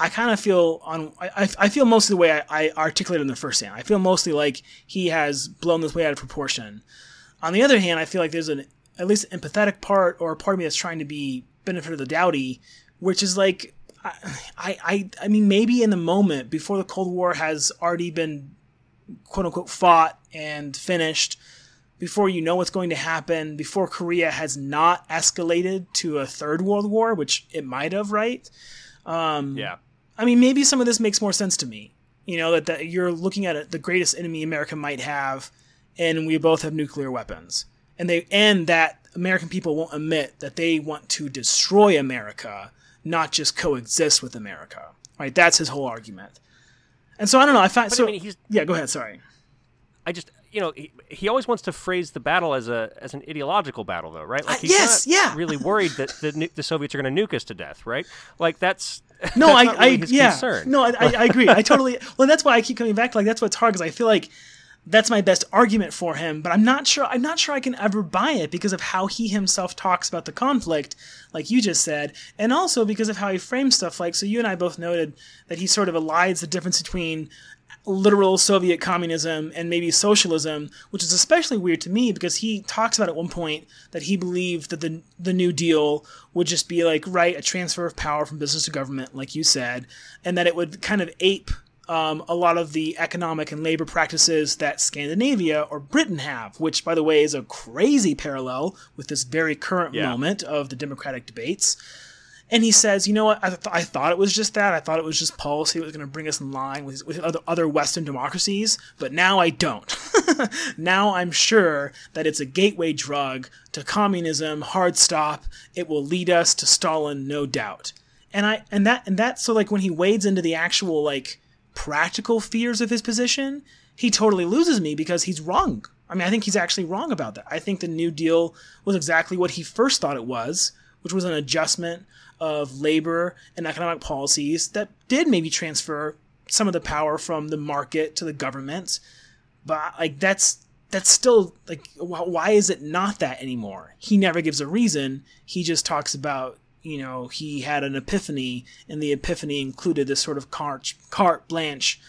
I kind of feel on. I, I feel mostly the way I, I articulated in the first hand. I feel mostly like he has blown this way out of proportion. On the other hand, I feel like there's an at least an empathetic part or a part of me that's trying to be benefit of the doubty, which is like I, I, I mean, maybe in the moment before the Cold War has already been quote unquote fought and finished, before you know what's going to happen, before Korea has not escalated to a third world war, which it might have, right? Um, yeah. I mean, maybe some of this makes more sense to me. You know, that, that you're looking at it, the greatest enemy America might have, and we both have nuclear weapons. And they and that American people won't admit that they want to destroy America not just coexist with America. Right? That's his whole argument. And so I don't know. I find so. I mean, yeah, go ahead. Sorry. I just you know he, he always wants to phrase the battle as a as an ideological battle though, right? Like he's uh, yes, not yeah. really worried that the, the Soviets are going to nuke us to death, right? Like that's no, that's I, really I yeah, concern. no, I, I agree. I totally. Well, that's why I keep coming back. Like that's what's hard because I feel like that's my best argument for him but i'm not sure i'm not sure i can ever buy it because of how he himself talks about the conflict like you just said and also because of how he frames stuff like so you and i both noted that he sort of elides the difference between literal Soviet communism and maybe socialism, which is especially weird to me because he talks about at one point that he believed that the the New Deal would just be like right a transfer of power from business to government, like you said, and that it would kind of ape um, a lot of the economic and labor practices that Scandinavia or Britain have, which, by the way, is a crazy parallel with this very current yeah. moment of the democratic debates. And he says, you know what? I, th- I thought it was just that. I thought it was just policy that was going to bring us in line with, with other, other Western democracies, but now I don't. now I'm sure that it's a gateway drug to communism, hard stop. It will lead us to Stalin, no doubt. And I and that and that so like when he wades into the actual like practical fears of his position, he totally loses me because he's wrong. I mean, I think he's actually wrong about that. I think the New Deal was exactly what he first thought it was, which was an adjustment of labor and economic policies that did maybe transfer some of the power from the market to the government. But like that's that's still like why is it not that anymore? He never gives a reason. He just talks about you know, he had an epiphany, and the epiphany included this sort of carte, carte blanche,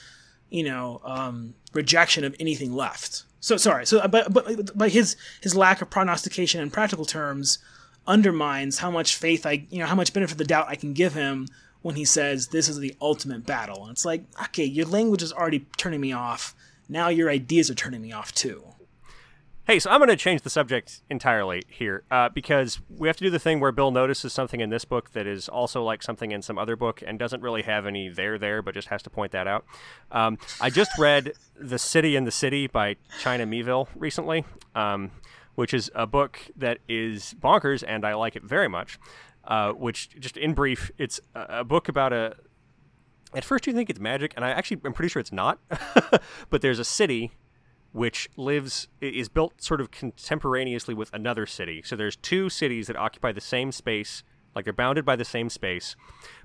you know, um, rejection of anything left. So sorry. So, but but but his his lack of prognostication in practical terms undermines how much faith I, you know, how much benefit of the doubt I can give him when he says this is the ultimate battle. And it's like, okay, your language is already turning me off. Now your ideas are turning me off too. Hey, so I'm going to change the subject entirely here uh, because we have to do the thing where Bill notices something in this book that is also like something in some other book and doesn't really have any there there, but just has to point that out. Um, I just read The City in the City by China Miéville recently, um, which is a book that is bonkers and I like it very much. Uh, which, just in brief, it's a book about a. At first, you think it's magic, and I actually am pretty sure it's not. but there's a city which lives is built sort of contemporaneously with another city. So there's two cities that occupy the same space, like they're bounded by the same space,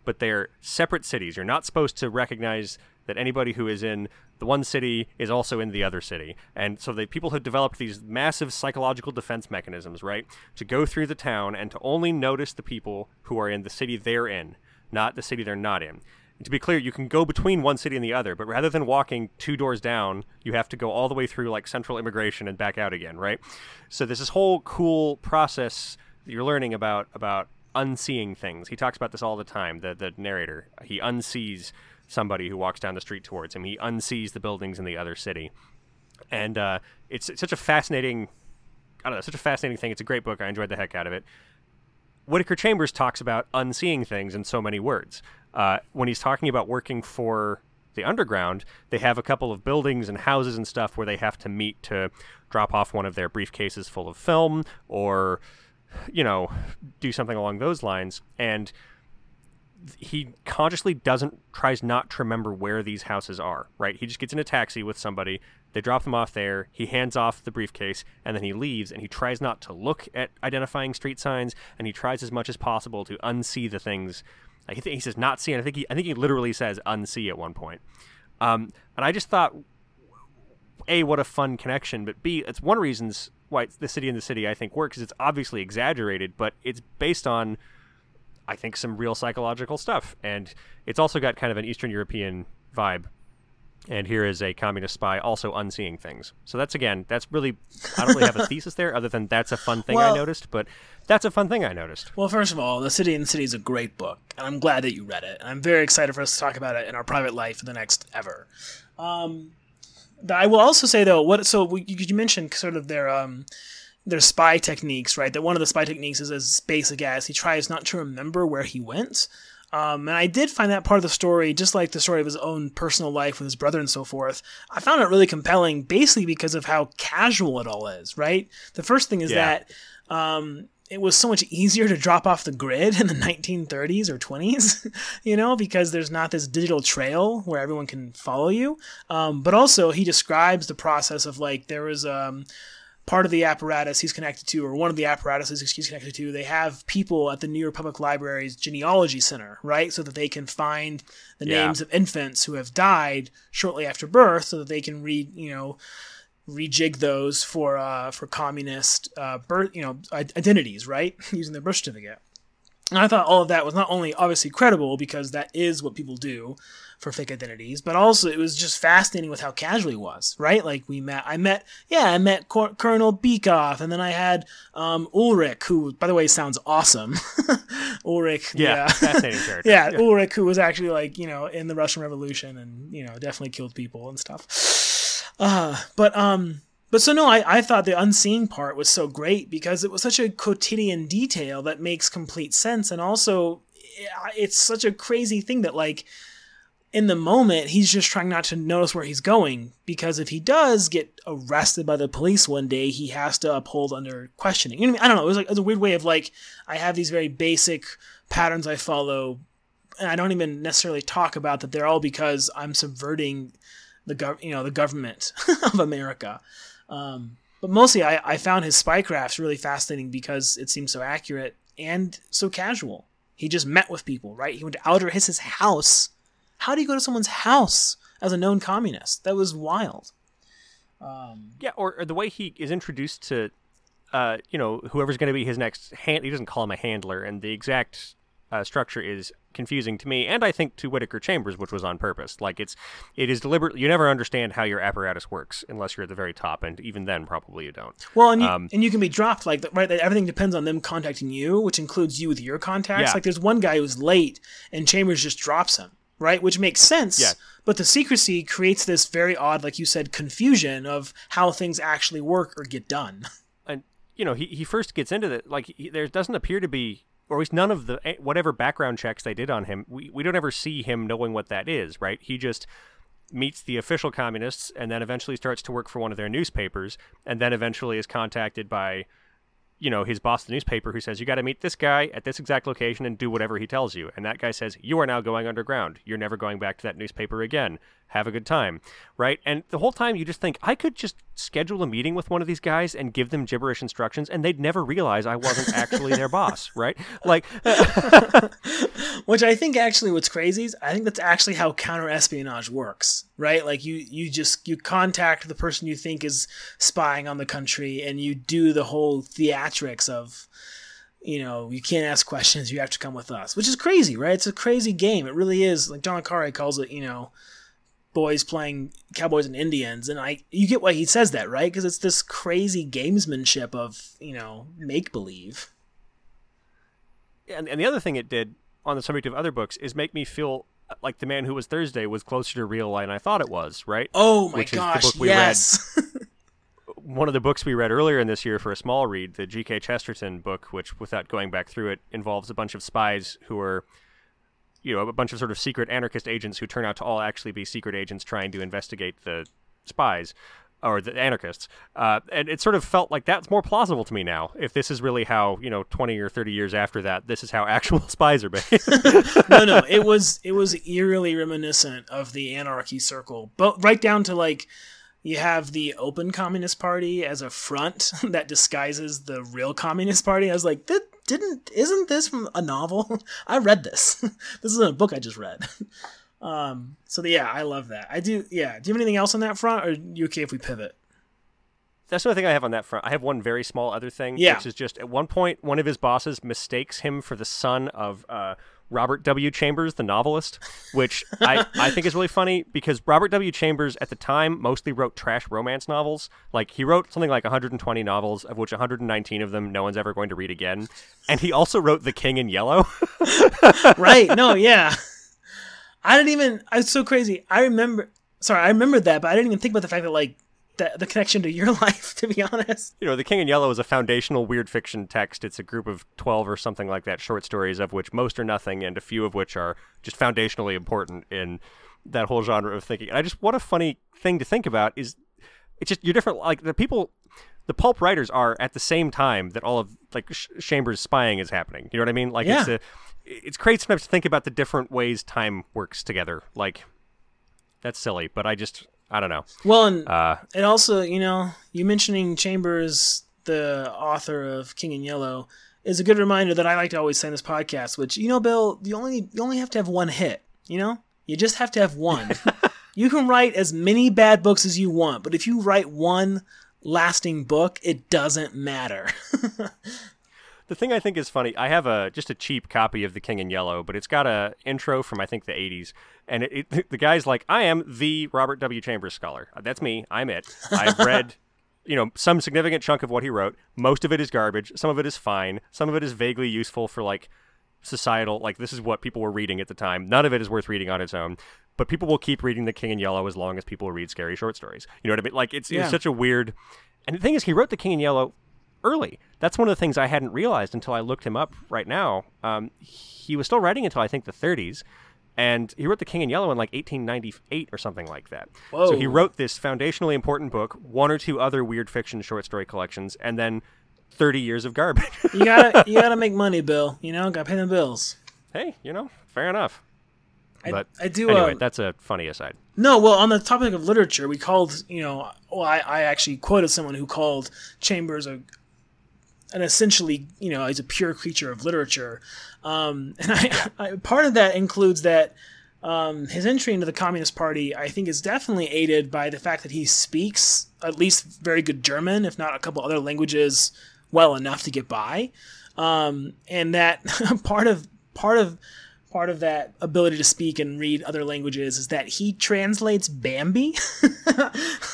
but they're separate cities. You're not supposed to recognize that anybody who is in the one city is also in the other city. And so the people have developed these massive psychological defense mechanisms, right? To go through the town and to only notice the people who are in the city they're in, not the city they're not in. To be clear, you can go between one city and the other, but rather than walking two doors down, you have to go all the way through like central immigration and back out again, right? So there's this whole cool process that you're learning about about unseeing things. He talks about this all the time. The the narrator he unsees somebody who walks down the street towards him. He unsees the buildings in the other city, and uh, it's, it's such a fascinating. I don't know, such a fascinating thing. It's a great book. I enjoyed the heck out of it. Whittaker Chambers talks about unseeing things in so many words. Uh, when he's talking about working for the underground, they have a couple of buildings and houses and stuff where they have to meet to drop off one of their briefcases full of film or, you know, do something along those lines. And he consciously doesn't tries not to remember where these houses are right? He just gets in a taxi with somebody they drop them off there he hands off the briefcase and then he leaves and he tries not to look at identifying street signs and he tries as much as possible to unsee the things. He, says not see and i think he i think he literally says unsee at one point. Um, and i just thought a what a fun connection but b it's one reasons why the city in the city i think works is it's obviously exaggerated but it's based on I think, some real psychological stuff. And it's also got kind of an Eastern European vibe. And here is a communist spy also unseeing things. So that's again, that's really, I don't really have a thesis there other than that's a fun thing well, I noticed, but that's a fun thing I noticed. Well, first of all, The City in the City is a great book, and I'm glad that you read it. And I'm very excited for us to talk about it in our private life for the next ever. Um, I will also say though, what so we, you mentioned sort of their um, their spy techniques, right? That one of the spy techniques is as basic as he tries not to remember where he went. Um, and I did find that part of the story, just like the story of his own personal life with his brother and so forth, I found it really compelling, basically because of how casual it all is, right? The first thing is yeah. that um, it was so much easier to drop off the grid in the 1930s or 20s, you know, because there's not this digital trail where everyone can follow you. Um, but also, he describes the process of like there was. Um, part of the apparatus he's connected to, or one of the apparatuses he's connected to, they have people at the New York Public Library's genealogy center, right? So that they can find the yeah. names of infants who have died shortly after birth, so that they can read, you know, rejig those for uh, for communist uh, birth, you know, identities, right, using their birth certificate. And I thought all of that was not only obviously credible because that is what people do, for fake identities, but also it was just fascinating with how casual he was, right? Like we met, I met, yeah, I met Cor- Colonel Bykov, and then I had um, Ulrich, who, by the way, sounds awesome. Ulrich, yeah, yeah. fascinating character. yeah, yeah, Ulrich, who was actually like you know in the Russian Revolution and you know definitely killed people and stuff. Uh, but um, but so no, I, I thought the unseeing part was so great because it was such a quotidian detail that makes complete sense, and also it's such a crazy thing that like in the moment, he's just trying not to notice where he's going because if he does get arrested by the police one day, he has to uphold under questioning. You know I, mean? I don't know. It was like it was a weird way of like I have these very basic patterns I follow, and I don't even necessarily talk about that. They're all because I'm subverting the gov- you know the government of America. Um, but mostly, I, I found his spycrafts really fascinating because it seems so accurate and so casual. He just met with people, right? He went to Alger Hiss's house how do you go to someone's house as a known communist? That was wild. Um, yeah, or, or, the way he is introduced to, uh, you know, whoever's going to be his next hand. He doesn't call him a handler, and the exact uh, structure is confusing to me, and I think to Whittaker Chambers, which was on purpose. Like it's, it is deliberate. You never understand how your apparatus works unless you're at the very top, and even then, probably you don't. Well, and you, um, and you can be dropped like right. Everything depends on them contacting you, which includes you with your contacts. Yeah. Like there's one guy who's late, and Chambers just drops him right? Which makes sense. Yeah. But the secrecy creates this very odd, like you said, confusion of how things actually work or get done. And you know, he he first gets into that. Like he, there doesn't appear to be, or at least none of the eh, whatever background checks they did on him. We we don't ever see him knowing what that is, right? He just meets the official communists and then eventually starts to work for one of their newspapers and then eventually is contacted by you know, his boss, the newspaper, who says, You got to meet this guy at this exact location and do whatever he tells you. And that guy says, You are now going underground. You're never going back to that newspaper again. Have a good time. Right? And the whole time you just think, I could just schedule a meeting with one of these guys and give them gibberish instructions and they'd never realize I wasn't actually their boss. Right? Like, which I think actually what's crazy is I think that's actually how counter espionage works. Right? Like, you, you just, you contact the person you think is spying on the country and you do the whole theatrics of you know, you can't ask questions. You have to come with us, which is crazy, right? It's a crazy game. It really is. Like John le Carré calls it, you know, boys playing cowboys and Indians, and I you get why he says that, right? Because it's this crazy gamesmanship of you know make believe. And, and the other thing it did on the subject of other books is make me feel like the man who was Thursday was closer to real life than I thought it was, right? Oh my Which gosh, is the book we yes. One of the books we read earlier in this year for a small read, the G.K. Chesterton book, which, without going back through it, involves a bunch of spies who are, you know, a bunch of sort of secret anarchist agents who turn out to all actually be secret agents trying to investigate the spies or the anarchists. Uh, and it sort of felt like that's more plausible to me now. If this is really how, you know, 20 or 30 years after that, this is how actual spies are made. no, no, it was it was eerily reminiscent of the anarchy circle, but right down to like you have the open communist party as a front that disguises the real communist party. I was like, didn't isn't this from a novel? I read this. this isn't a book I just read. Um, so yeah, I love that. I do. Yeah. Do you have anything else on that front, or are you okay if we pivot? That's the only thing I have on that front. I have one very small other thing, Yeah. which is just at one point one of his bosses mistakes him for the son of uh, Robert W. Chambers, the novelist, which I, I think is really funny because Robert W. Chambers at the time mostly wrote trash romance novels. Like he wrote something like 120 novels, of which 119 of them no one's ever going to read again. And he also wrote The King in Yellow. right. No. Yeah. I didn't even. I so crazy. I remember. Sorry, I remembered that, but I didn't even think about the fact that like the, the connection to your life. To be honest. you know, The King in Yellow is a foundational weird fiction text. It's a group of 12 or something like that short stories, of which most are nothing, and a few of which are just foundationally important in that whole genre of thinking. And I just, what a funny thing to think about is it's just, you're different. Like, the people, the pulp writers are at the same time that all of, like, Sh- Chambers' spying is happening. You know what I mean? Like, it's a, it's great sometimes to think about the different ways time works together. Like, that's silly, but I just, I don't know. Well, and Uh, it also, you know, you mentioning Chambers, the author of King in Yellow, is a good reminder that I like to always say in this podcast. Which you know, Bill, you only you only have to have one hit. You know, you just have to have one. you can write as many bad books as you want, but if you write one lasting book, it doesn't matter. The thing I think is funny, I have a just a cheap copy of The King in Yellow, but it's got a intro from I think the 80s, and it, it, the guy's like, "I am the Robert W. Chambers scholar. Uh, That's me. I'm it. I've read." You know, some significant chunk of what he wrote. Most of it is garbage. Some of it is fine. Some of it is vaguely useful for like societal. Like this is what people were reading at the time. None of it is worth reading on its own. But people will keep reading The King in Yellow as long as people read scary short stories. You know what I mean? Like it's, Yeah. it's such a weird. And the thing is, he wrote The King in Yellow early. That's one of the things I hadn't realized until I looked him up right now. Um, he was still writing until I think the 30s, and he wrote The King in Yellow in like 1898 or something like that. So he wrote this foundationally important book, one or two other weird fiction short story collections, and then 30 years of garbage. you gotta you gotta make money, Bill. You know, gotta pay the bills. hey, you know, fair enough. I, But I do. anyway, um, that's a funny aside. No, well, on the topic of literature, we called, you know, well, I, I actually quoted someone who called Chambers a, an essentially, you know, he's a pure creature of literature. Um, and I, I, part of that includes that um, his entry into the Communist Party, I think, is definitely aided by the fact that he speaks at least very good German, if not a couple other languages, well enough to get by. Um, and that part of part of part of that ability to speak and read other languages is that he translates Bambi.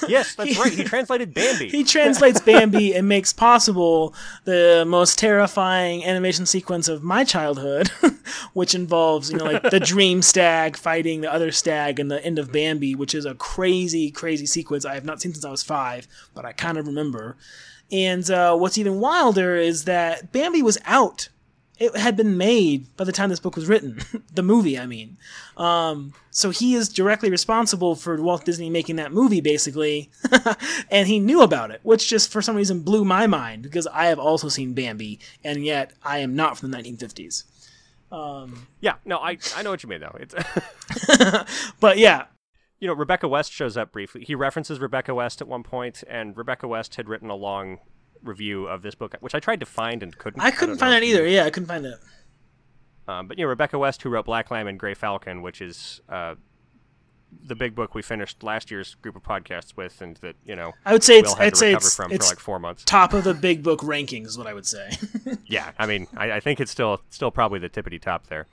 Yes, that's right. He translated Bambi. he translates Bambi and makes possible the most terrifying animation sequence of my childhood, which involves, you know, like the dream stag fighting the other stag and the end of Bambi, which is a crazy, crazy sequence I have not seen since I was five, but I kind of remember. And uh, what's even wilder is that Bambi was out. It had been made by the time this book was written. the movie, I mean. Um, so he is directly responsible for Walt Disney making that movie, basically. and he knew about it, which just for some reason blew my mind because I have also seen Bambi, and yet I am not from the 1950s. yeah, no, I I know what you mean though. It's But yeah, you know, Rebecca West shows up briefly. He references Rebecca West at one point, and Rebecca West had written a long review of this book, which I tried to find and couldn't. I couldn't don't find that either. Yeah, I couldn't find it. Um, but you know, Rebecca West, who wrote Black Lamb and Grey Falcon, which is uh, the big book we finished last year's group of podcasts with, and that you know I would say it's I'd say it's, from it's for like four months. top of the big book rankings is what I would say. Yeah, I mean, I, I think it's still still probably the tippity top there.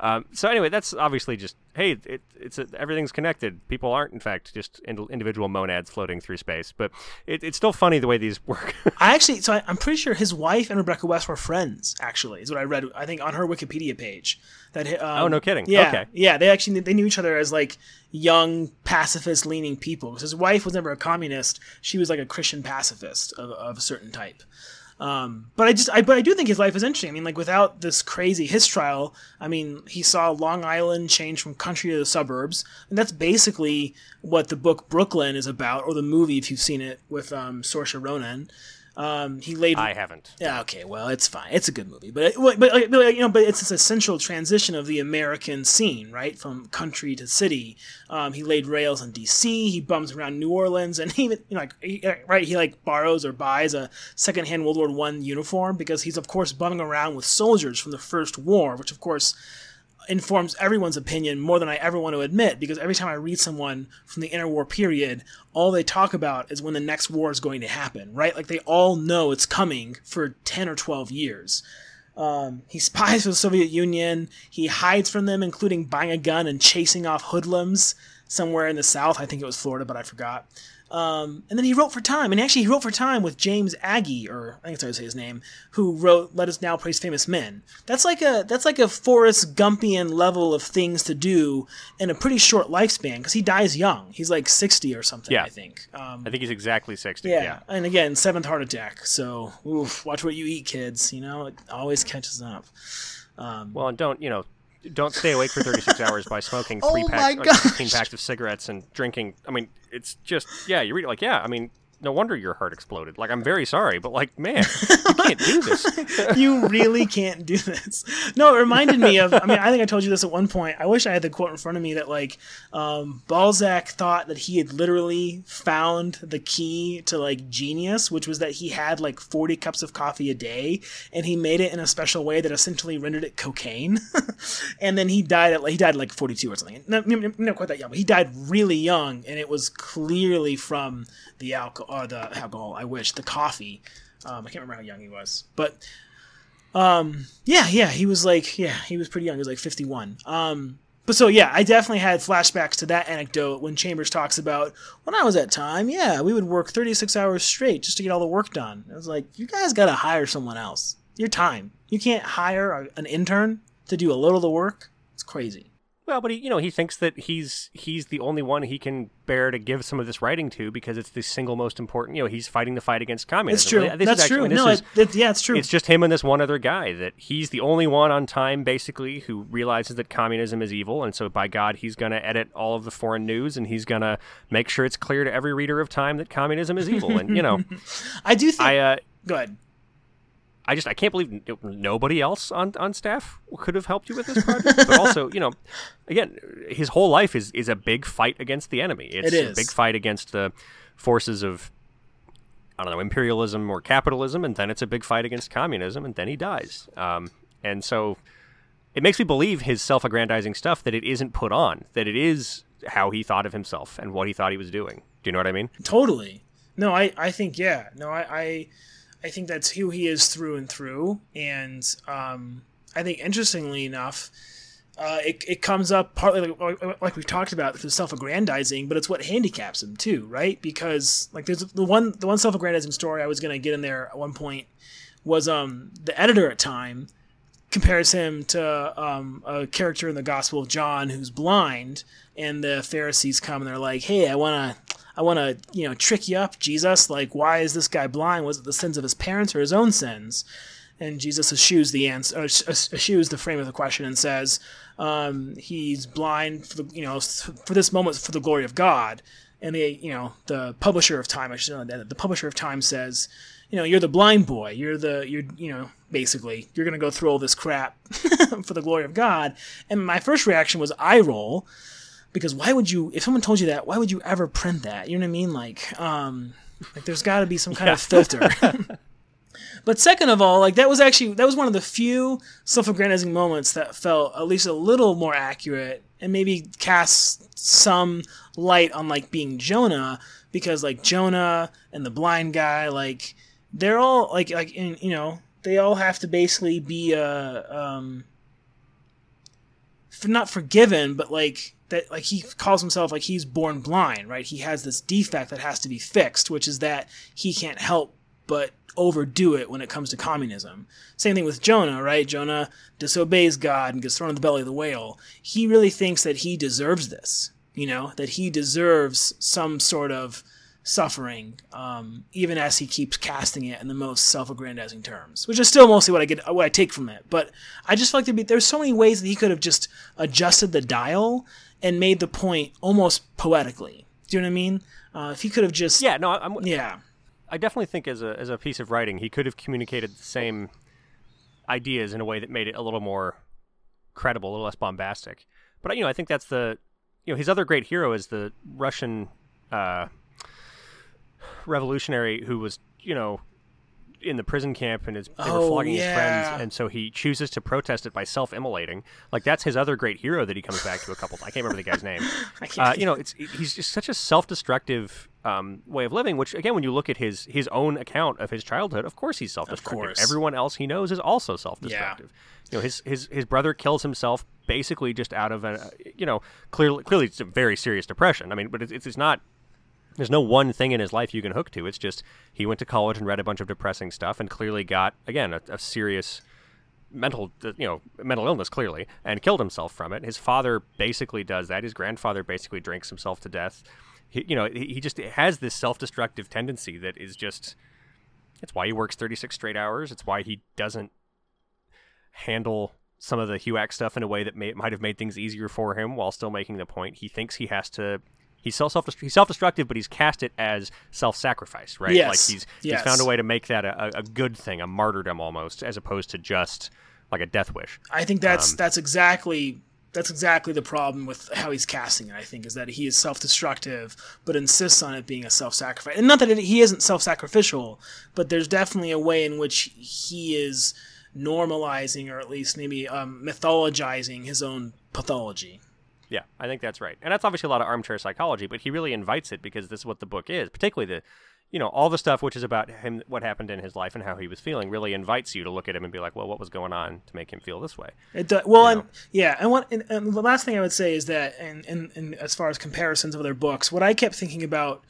Um, so anyway, that's obviously just hey, it, it's a, everything's connected. People aren't, in fact, just ind- individual monads floating through space. But it, it's still funny the way these work. I actually, so I, I'm pretty sure his wife and Rebecca West were friends. Actually, is what I read. I think on her Wikipedia page. That um, Oh, no kidding. Yeah, Okay. yeah. They actually they knew each other as like young pacifist leaning people. Because his wife was never a communist. She was like a Christian pacifist of, of a certain type. Um, but I just, I, but I do think his life is interesting. I mean, like without this crazy Hiss trial, I mean, he saw Long Island change from country to the suburbs, and that's basically what the book Brooklyn is about, or the movie if you've seen it with um, Saoirse Ronan. Um, he laid I haven't. yeah, okay, well, it's fine. It's a good movie, but but, but you know, but it's this essential transition of the American scene, right, from country to city. Um, he laid rails in D.C. He bums around New Orleans, and he even you know, like he, right, he like borrows or buys a secondhand World War One uniform because he's of course bumming around with soldiers from the First War, which of course informs everyone's opinion more than I ever want to admit because every time I read someone from the interwar period, all they talk about is when the next war is going to happen, right? Like they all know it's coming for 10 or 12 years. Um, he spies for the Soviet Union. He hides from them, including buying a gun and chasing off hoodlums somewhere in the South. I think it was Florida, but I forgot. Um, and then he wrote for Time, and actually he wrote for Time with James Agee, or I think that's how to say his name, who wrote "Let Us Now Praise Famous Men." That's like a that's like a Forrest Gumpian level of things to do in a pretty short lifespan because he dies young. He's like sixty or something, Yeah. I think. Um, I think he's exactly sixty. yeah. Yeah. and again, seventh heart attack. So, oof, watch what you eat, kids. You know, it always catches up. Well, and don't you know? Don't stay awake for 36 hours by smoking three Oh packs, or 16 packs of cigarettes and drinking. I mean, it's just yeah. You read it like yeah. I mean, no wonder your heart exploded. Like I'm very sorry, but like man, you can't do this. you really can't do this. No, it reminded me of. I mean, I think I told you this at one point. I wish I had the quote in front of me that like um, Balzac thought that he had literally found the key to like genius, which was that he had like forty cups of coffee a day, and he made it in a special way that essentially rendered it cocaine. and then he died at like he died at like forty two or something. No, not quite that young, but he died really young, and it was clearly from the alcohol. Or the alcohol. I wish the coffee. Um, I can't remember how young he was, but um, yeah, yeah, he was like, yeah, he was pretty young. He was like 51. Um, but so yeah, I definitely had flashbacks to that anecdote when Chambers talks about when I was at time. Yeah, we would work 36 hours straight just to get all the work done. I was like, you guys got to hire someone else. Your time. You can't hire an intern to do a little of the work. It's crazy. Well, but he, you know, he thinks that he's he's the only one he can bear to give some of this writing to because it's the single most important. You know, he's fighting the fight against communism. It's true. This That's actually- true. No, is- it, it, yeah, it's true. it's just him and this one other guy that he's the only one on time basically who realizes that communism is evil and so by god he's going to edit all of the foreign news and he's going to make sure it's clear to every reader of time that communism is evil and you know I do think. i uh go ahead. I just I can't believe n- nobody else on, on staff could have helped you with this project. but also, you know, again, his whole life is is a big fight against the enemy. It's It is. a big fight against the forces of I don't know imperialism or capitalism, and then it's a big fight against communism, and then he dies. Um, and so it makes me believe his self-aggrandizing stuff that it isn't put on, that it is how he thought of himself and what he thought he was doing. Do you know what I mean? Totally. No, I, I think yeah. No, I, I I think that's who he is through and through. And um, I think interestingly enough, uh, it, it comes up partly like, like we've talked about the self-aggrandizing, but it's what handicaps him too, right? Because like there's the one the one self-aggrandizing story I was gonna get in there at one point was um the editor at time compares him to um, a character in the Gospel of John who's blind, and the Pharisees come and they're like, "Hey, I want to, I want to, you know, trick you up, Jesus. Like, why is this guy blind? Was it the sins of his parents or his own sins?" And Jesus eschews the answer, eschews the frame of the question, and says, um, "He's blind for the, you know, for this moment for the glory of God." And the, you know, the publisher of Time, I should know that the publisher of Time says, you know, you're the blind boy. You're the, you're, you know, basically, you're gonna go through all this crap for the glory of God. And my first reaction was eye roll, because why would you? If someone told you that, why would you ever print that? You know what I mean? Like, um, like there's got to be some kind of filter. But second of all, like that was actually that was one of the few self-aggrandizing moments that felt at least a little more accurate and maybe cast some light on like being Jonah because like Jonah and the blind guy like they're all like like in, you know they all have to basically be uh um not forgiven but like that like he calls himself like he's born blind right he has this defect that has to be fixed which is that he can't help but overdo it when it comes to communism. Same thing with Jonah, right? Jonah disobeys God and gets thrown in the belly of the whale. He really thinks that he deserves this, you know, that he deserves some sort of suffering, um, even as he keeps casting it in the most self-aggrandizing terms, which is still mostly what I get, what I take from it. But I just feel like be, there's so many ways that he could have just adjusted the dial and made the point almost poetically. Do you know what I mean? Uh, if he could have just, yeah, no, I'm, yeah. I definitely think as a as a piece of writing, he could have communicated the same ideas in a way that made it a little more credible, a little less bombastic. But you know, I think that's the you know his other great hero is the Russian uh, revolutionary who was you know in the prison camp and is they were Oh, flogging yeah. his friends, and so he chooses to protest it by self-immolating. Like that's his other great hero that he comes back to a couple. I can't remember the guy's name. Uh, you know, it's he's just such a self-destructive um, way of living. Which again, when you look at his his own account of his childhood, of course he's self-destructive. course. Everyone else he knows is also self-destructive. You know, his his his brother kills himself basically just out of a you know clearly clearly it's a very serious depression. I mean, but it's it's not. There's no one thing in his life you can hook to. It's just he went to college and read a bunch of depressing stuff and clearly got again a, a serious mental uh, you know mental illness clearly and killed himself from it. His father basically does that. His grandfather basically drinks himself to death. He, you know he, he just has this self-destructive tendency that is just it's why he works 36 straight hours. It's why he doesn't handle some of the HUAC stuff in a way that may, might have made things easier for him while still making the point. He thinks he has to he's self he's self-destructive but he's cast it as self-sacrifice right Yes. like he's Yes. he's found a way to make that a, a good thing a martyrdom almost as opposed to just like a death wish I think that's Um, that's exactly that's exactly the problem with how he's casting it. I think is that he is self-destructive, but insists on it being a self-sacrifice. And not that it, he isn't self-sacrificial, but there's definitely a way in which he is normalizing, or at least maybe um, mythologizing his own pathology. Yeah, I think that's right. And that's obviously a lot of armchair psychology, but he really invites it because this is what the book is. Particularly the, you know, all the stuff which is about him, what happened in his life and how he was feeling, really invites you to look at him and be like, well, what was going on to make him feel this way? It does. well, You and yeah, and what and, and the last thing I would say is that, and, and and as far as comparisons of other books, what I kept thinking about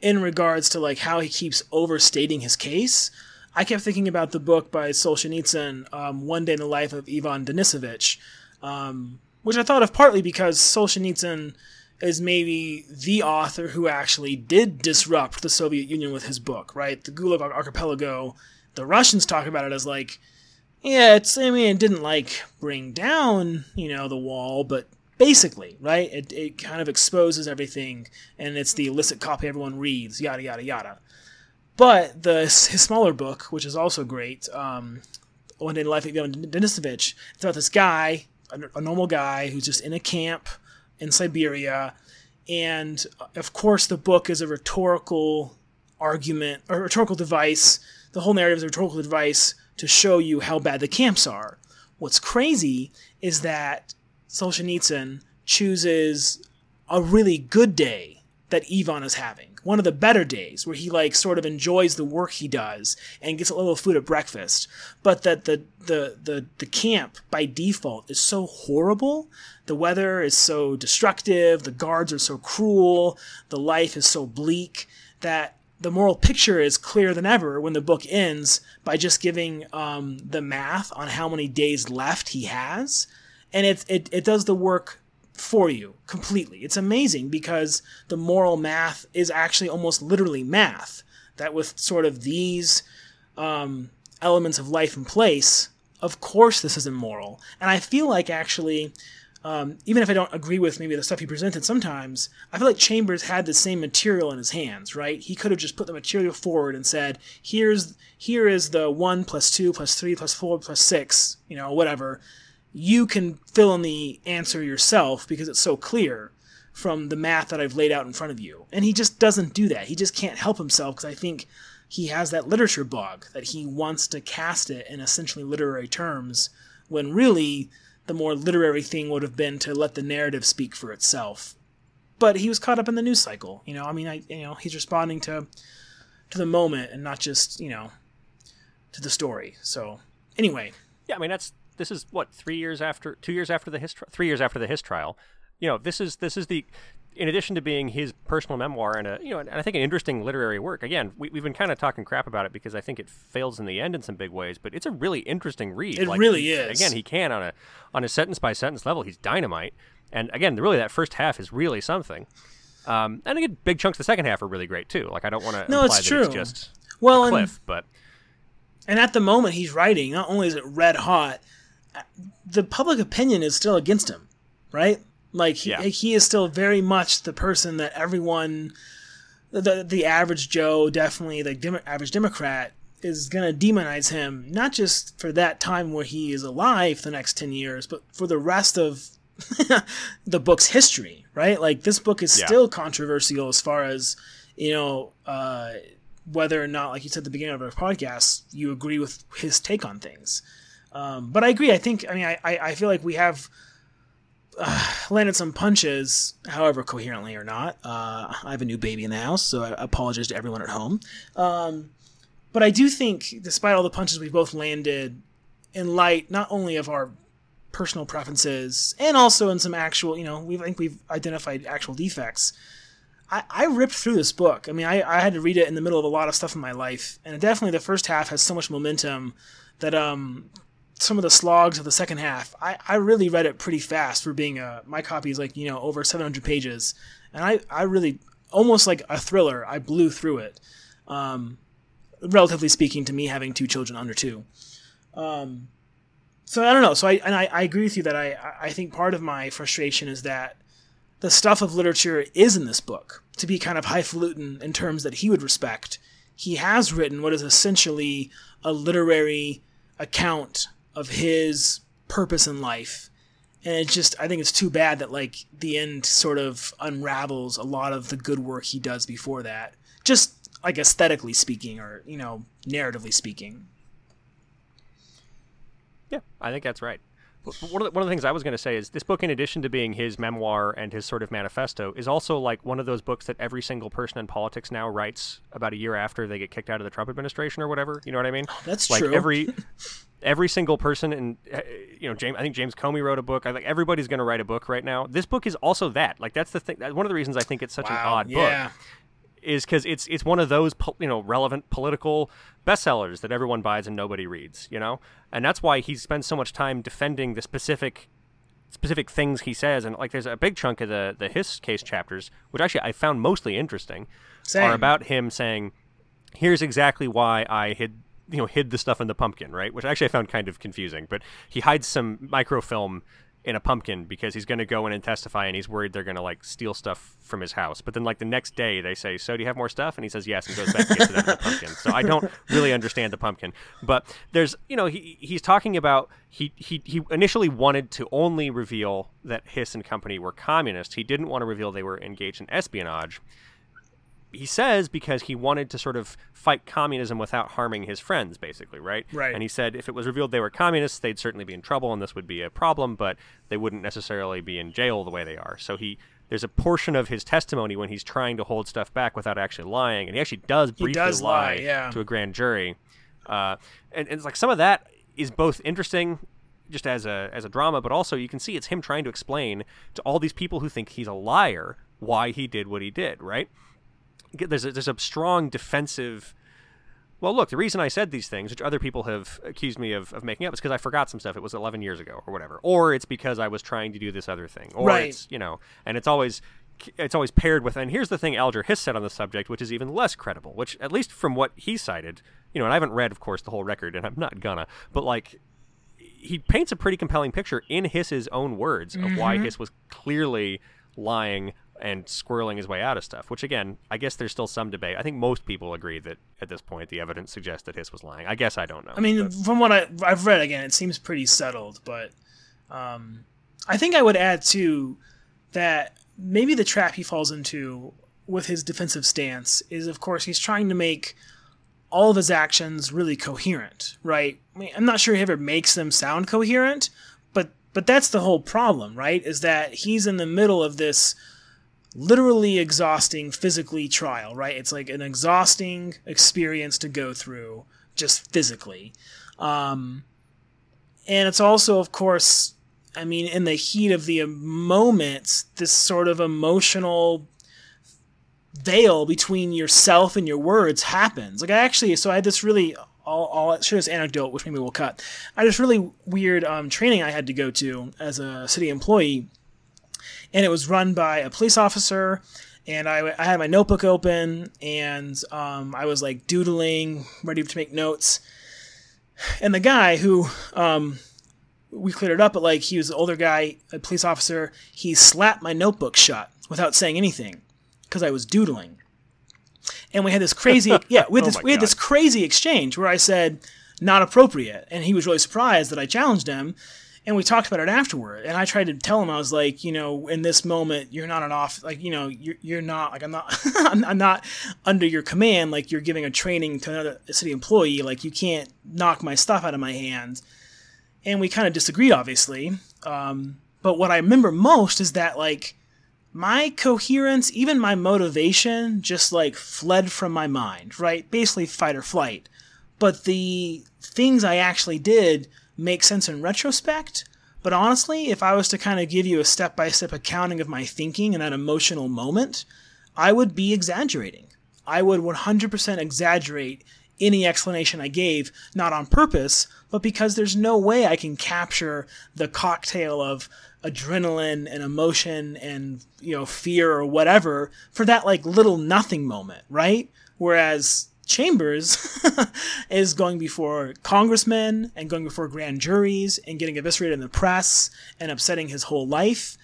in regards to like how he keeps overstating his case, I kept thinking about the book by Solzhenitsyn, um, One Day in the Life of Ivan Denisovich, um, which I thought of partly because Solzhenitsyn is maybe the author who actually did disrupt the Soviet Union with his book, right? The Gulag Archipelago. The Russians talk about it as like yeah, it's. I mean, it didn't like bring down, you know, the wall, but basically, right? It it kind of exposes everything, and it's the illicit copy everyone reads, yada yada yada. But the his smaller book, which is also great, um, One Day in Life of Ivan Denisovich, it's about this guy, a, a normal guy who's just in a camp in Siberia, and uh, of course, the book is a rhetorical argument or rhetorical device. The whole narrative is a rhetorical device to show you how bad the camps are. What's crazy is that Solzhenitsyn chooses a really good day that Ivan is having. One of the better days where he like sort of enjoys the work he does and gets a little food at breakfast. But that the the the, the camp by default is so horrible. The weather is so destructive, the guards are so cruel, the life is so bleak that the moral picture is clearer than ever when the book ends by just giving um, the math on how many days left he has, and it, it it does the work for you completely. It's amazing because the moral math is actually almost literally math. That with sort of these um, elements of life in place, of course this is immoral. And I feel like actually, um, even if I don't agree with maybe the stuff he presented sometimes, I feel like Chambers had the same material in his hands, right? He could have just put the material forward and said, "Here's here is the one plus two plus three plus four plus six, you know, whatever." You can fill in the answer yourself because it's so clear from the math that I've laid out in front of you. And he just doesn't do that. He just can't help himself because I think he has that literature bug that he wants to cast it in essentially literary terms when really the more literary thing would have been to let the narrative speak for itself. But he was caught up in the news cycle. You know, I mean, I you know he's responding to to the moment and not just you know to the story. So anyway, yeah, I mean that's this is what three years after two years after the his three years after the his trial. You know, this is this is the in addition to being his personal memoir and a you know and I think an interesting literary work. Again, we, have been kind of talking crap about it because I think it fails in the end in some big ways, but it's a really interesting read. It like, really is. Again, he can on a on a sentence by sentence level. He's dynamite. And again, really, that first half is really something. Um, and again, big chunks of the second half are really great too. Like I don't want to no, it's true. It's just well, cliff, and, but and at the moment he's writing, not only is it red hot, the public opinion is still against him, right? Like he, yeah. he is still very much the person that everyone, the the average Joe, definitely the dem- average Democrat is going to demonize him, not just for that time where he is alive the next 10 years, but for the rest of the book's history, right? Like this book is yeah. still controversial as far as, you know, uh, whether or not, like you said at the beginning of our podcast, you agree with his take on things. Um, but I agree. I think, I mean, I, I feel like we have uh, landed some punches, however coherently or not. Uh, I have a new baby in the house, so I apologize to everyone at home. Um, but I do think, despite all the punches we've both landed, in light not only of our personal preferences and also in some actual, you know, we I think we've identified actual defects. I, I ripped through this book. I mean, I, I had to read it in the middle of a lot of stuff in my life, and definitely the first half has so much momentum that um some of the slogs of the second half, I, I really read it pretty fast for being a my copy is like you know over 700 pages, and I I really almost like a thriller. I blew through it, um, relatively speaking to me having two children under two. Um, so I don't know. So I and I, I agree with you that I I think part of my frustration is that the stuff of literature is in this book to be kind of highfalutin in terms that he would respect. He has written what is essentially a literary account of his purpose in life. And it's just, I think it's too bad that like the end sort of unravels a lot of the good work he does before that. Just like aesthetically speaking, or you know, narratively speaking. Yeah, I think that's right. One of, the, one of the things I was going to say is this book, in addition to being his memoir and his sort of manifesto, is also like one of those books that every single person in politics now writes about a year after they get kicked out of the Trump administration or whatever. You know what I mean? That's like true. Every every single person and uh, you know James I think James Comey wrote a book. I think everybody's going to write a book right now. This book is also that. Like that's the thing. One of the reasons I think it's such wow, an odd yeah. book is because it's it's one of those you know relevant political bestsellers that everyone buys and nobody reads. You know, and that's why he spends so much time defending the specific specific things he says and like there's a big chunk of the the his case chapters which actually I found mostly interesting Same. are about him saying here's exactly why I hid you know hid the stuff in the pumpkin, right? Which actually I found kind of confusing. But he hides some microfilm in a pumpkin because he's going to go in and testify, and he's worried they're going to like steal stuff from his house. But then like the next day they say, "So do you have more stuff?" And he says yes, and goes back and gets it the pumpkin. So I don't really understand the pumpkin, but there's you know he he's talking about he he he initially wanted to only reveal that Hiss and company were communist. He didn't want to reveal they were engaged in espionage he says because he wanted to sort of fight communism without harming his friends, basically, right? Right. And he said if it was revealed they were communists, they'd certainly be in trouble, and this would be a problem, but they wouldn't necessarily be in jail the way they are. So he there's a portion of his testimony when he's trying to hold stuff back without actually lying, and he actually does briefly does lie, lie yeah. to a grand jury. Uh, and, and it's like some of that is both interesting just as a as a drama, but also you can see it's him trying to explain to all these people who think he's a liar why he did what he did, right? There's a, there's a strong defensive. Well, look, the reason I said these things, which other people have accused me of, of making up, is because I forgot some stuff. It was 11 years ago or whatever, or it's because I was trying to do this other thing, or right. it's you know, and it's always it's always paired with. And here's the thing Alger Hiss said on the subject, which is even less credible. Which, at least from what he cited, you know, and I haven't read, of course, the whole record, and I'm not gonna, but like he paints a pretty compelling picture in Hiss's own words of mm-hmm. why Hiss was clearly lying and squirreling his way out of stuff. Which again, I guess there's still some debate. I think most people agree that at this point the evidence suggests that Hiss was lying. I guess I don't know. I mean, but. from what I, I've read, again, it seems pretty settled. But um, I think I would add too that maybe the trap he falls into with his defensive stance is, of course, he's trying to make all of his actions really coherent, right? I mean, I'm not sure he ever makes them sound coherent, but but that's the whole problem, right? Is that he's in the middle of this literally exhausting physically trial, right? It's like an exhausting experience to go through just physically. Um, and it's also, of course, I mean, in the heat of the moment, this sort of emotional veil between yourself and your words happens. Like I actually, so I had this really, I'll, I'll share this anecdote, which maybe we'll cut. I had this really weird um, training I had to go to as a city employee, and it was run by a police officer. And I, I had my notebook open, and um, I was like doodling, ready to make notes. And the guy who um, we cleared it up, but like he was an older guy, a police officer. He slapped my notebook shut without saying anything because I was doodling. And we had this crazy, yeah, we had Oh this my we had this crazy exchange where I said not appropriate, and he was really surprised that I challenged him. And we talked about it afterward, and I tried to tell him I was like, you know, in this moment, you're not an off, like, you know, you're, you're not like I'm not, I'm, not under your command. Like you're giving a training to another city employee. Like you can't knock my stuff out of my hand and we kind of disagreed, obviously. Um, but what I remember most is that like my coherence, even my motivation, just like fled from my mind. Right, basically fight or flight. But the things I actually did make sense in retrospect. But honestly, if I was to kind of give you a step by step accounting of my thinking in that emotional moment, I would be exaggerating. I would 100% exaggerate any explanation I gave, not on purpose, but because there's no way I can capture the cocktail of adrenaline and emotion and you know fear or whatever for that like little nothing moment, right? Whereas Chambers is going before congressmen and going before grand juries and getting eviscerated in the press and upsetting his whole life.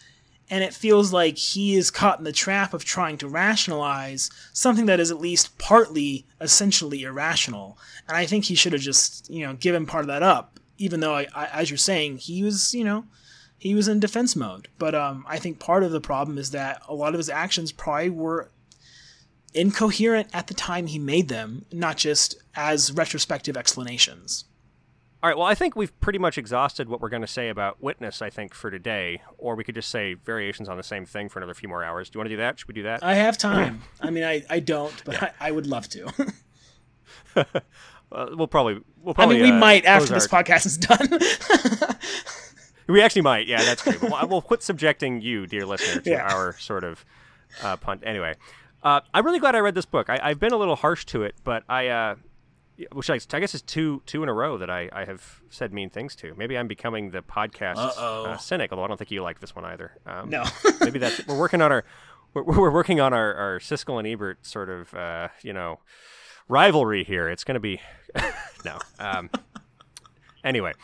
And it feels like he is caught in the trap of trying to rationalize something that is at least partly essentially irrational. And i think he should have just you know given part of that up even though I, I, as you're saying he was you know he was in defense mode. But um, i think part of the problem is that a lot of his actions probably were incoherent at the time he made them not just as retrospective explanations All right. Well, I think we've pretty much exhausted what we're going to say about Witness. I think for today, or we could just say variations on the same thing for another few more hours. Do you want to do that? Should we do that? i have time i mean i, I don't but I, I would love to Uh, we'll probably. We'll probably. I mean, we uh, might after this our- podcast is done. We actually might. Yeah, that's true. We'll, we'll quit subjecting you, dear listener, to Yeah. our sort of uh, punt. Anyway, uh, I'm really glad I read this book. I, I've been a little harsh to it, but I, uh, which I, I guess is two two in a row that I, I have said mean things to. Maybe I'm becoming the podcast uh, cynic, although I don't think you like this one either. Um, no. maybe that's we're working on our we're, we're working on our, our Siskel and Ebert sort of uh, you know rivalry here. It's going to be no. Um, anyway,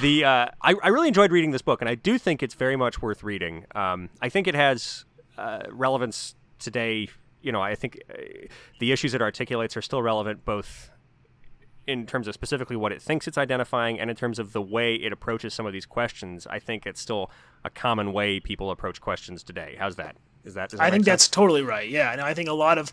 the uh, I, I really enjoyed reading this book, and I do think it's very much worth reading. Um, I think it has uh, relevance today. You know, I think uh, the issues it articulates are still relevant both in terms of specifically what it thinks it's identifying and in terms of the way it approaches some of these questions. I think it's still a common way people approach questions today. How's that? Is that? That I think make that's totally right. Yeah, and I think a lot of,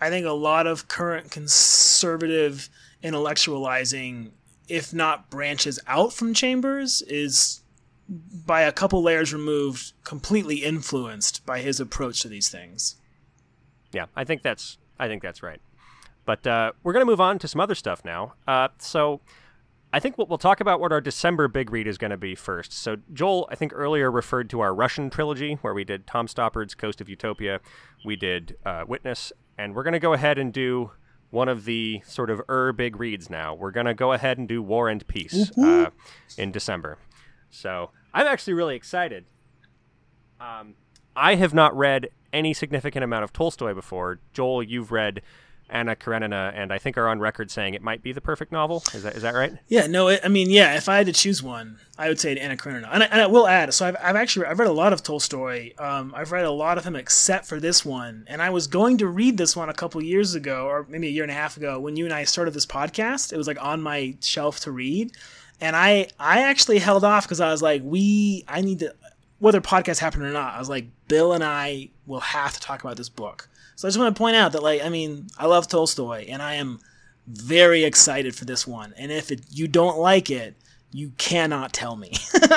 I think a lot of current conservative intellectualizing, if not branches out from Chambers, is by a couple layers removed, completely influenced by his approach to these things. Yeah, I think that's I think that's right. But uh, we're going to move on to some other stuff now. Uh, so I think we'll, we'll talk about what our December big read is going to be first. So Joel, I think earlier referred to our Russian trilogy, where we did Tom Stoppard's Coast of Utopia, we did uh, Witness, and we're going to go ahead and do one of the sort of er big reads now. We're going to go ahead and do War and Peace uh, in December. So I'm actually really excited. Um, I have not read any significant amount of Tolstoy before. Joel, you've read Anna Karenina, and I think are on record saying it might be the perfect novel. Is that is that right? Yeah, no, it, I mean, yeah, if I had to choose one, I would say Anna Karenina. And I, and I will add, so I've, I've actually I've read a lot of Tolstoy. Um, I've read a lot of him except for this one, and I was going to read this one a couple years ago, or maybe a year and a half ago, when you and I started this podcast. It was like on my shelf to read, and I I actually held off because I was like, we I need to whether podcast happened or not. I was like, Bill and I will have to talk about this book. So I just want to point out that, like, I mean, I love Tolstoy, and I am very excited for this one. And if it, you don't like it, you cannot tell me.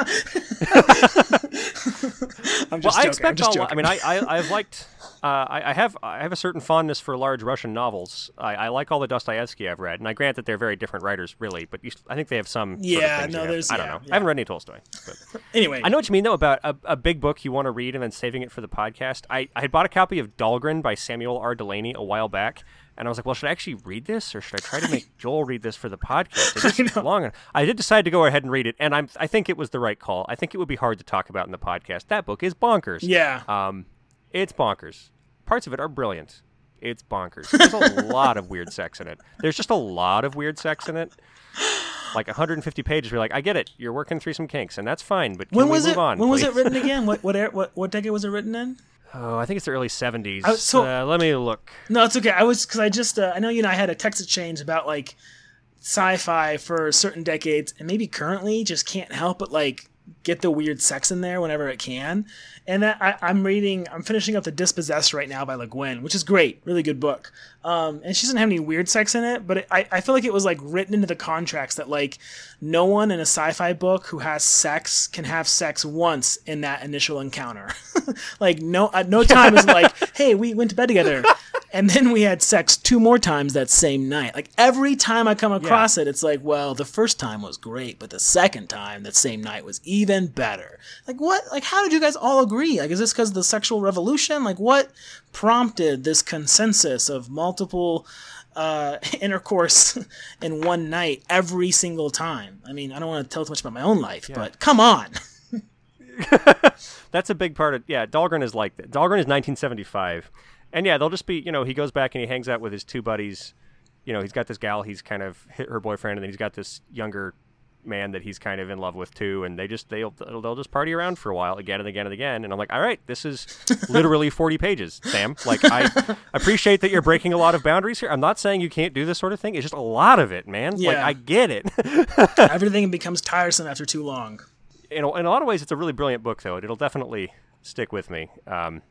I'm Well, just I joking. I'm expect just all. joking. I mean, I, I I've liked. Uh, I, I have I have a certain fondness for large Russian novels. I, I like all the Dostoevsky I've read, and I grant that they're very different writers, really. But you, I think they have some. sort of Yeah, no, you have- there's- I don't yeah, know. yeah. I haven't read any Tolstoy. But. anyway, I know what you mean though about a, a big book you want to read and then saving it for the podcast. I, I had bought a copy of Dhalgren by Samuel R. Delany a while back, and I was like, well, should I actually read this or should I try to make Joel read this for the podcast? It is long. I did decide to go ahead and read it, and I'm I think it was the right call. I think it would be hard to talk about in the podcast. That book is bonkers. yeah, Um, it's bonkers. Parts of it are brilliant. It's bonkers. There's a lot of weird sex in it. There's just a lot of weird sex in it. Like 150 pages. You're like, I get it. You're working through some kinks, and that's fine. But can when we was move it? on? when was it written again? What what era- what what decade was it written in? Oh, I think it's the early 70s. I- so- uh, let me look. No, it's okay. I was because I just uh, I know you and I had a text exchange about like sci-fi for certain decades and maybe currently just can't help but like get the weird sex in there whenever it can. And I, I'm reading, I'm finishing up the Dispossessed right now by Le Guin, which is great, really good book. Um, and she doesn't have any weird sex in it, but it, I, I feel like it was like written into the contracts that like no one in a sci-fi book who has sex can have sex once in that initial encounter. like no, at no time is like, hey, we went to bed together. And then we had sex two more times that same night. Like every time I come across it, it's like, well, the first time was great, but the second time that same night was even better. Like what? Like how did you guys all agree? Like is this because of the sexual revolution? Like what prompted this consensus of multiple uh, intercourse in one night every single time? I mean, I don't want to tell too much about my own life, but come on. That's a big part of yeah. Dhalgren is like that. Dhalgren is 1975, and yeah, they'll just be you know he goes back and he hangs out with his two buddies. You know, he's got this gal he's kind of hit her boyfriend, and then he's got this younger man that he's kind of in love with too. And they just they'll they'll just party around for a while again and again and again. And I'm like, all right, this is literally 40 pages, Sam. Like I appreciate that you're breaking a lot of boundaries here. I'm not saying you can't do this sort of thing. It's just a lot of it, man. Like Yeah. I get it. Everything becomes tiresome after too long. in a, in a lot of ways, it's a really brilliant book, though. It'll definitely stick with me. Um,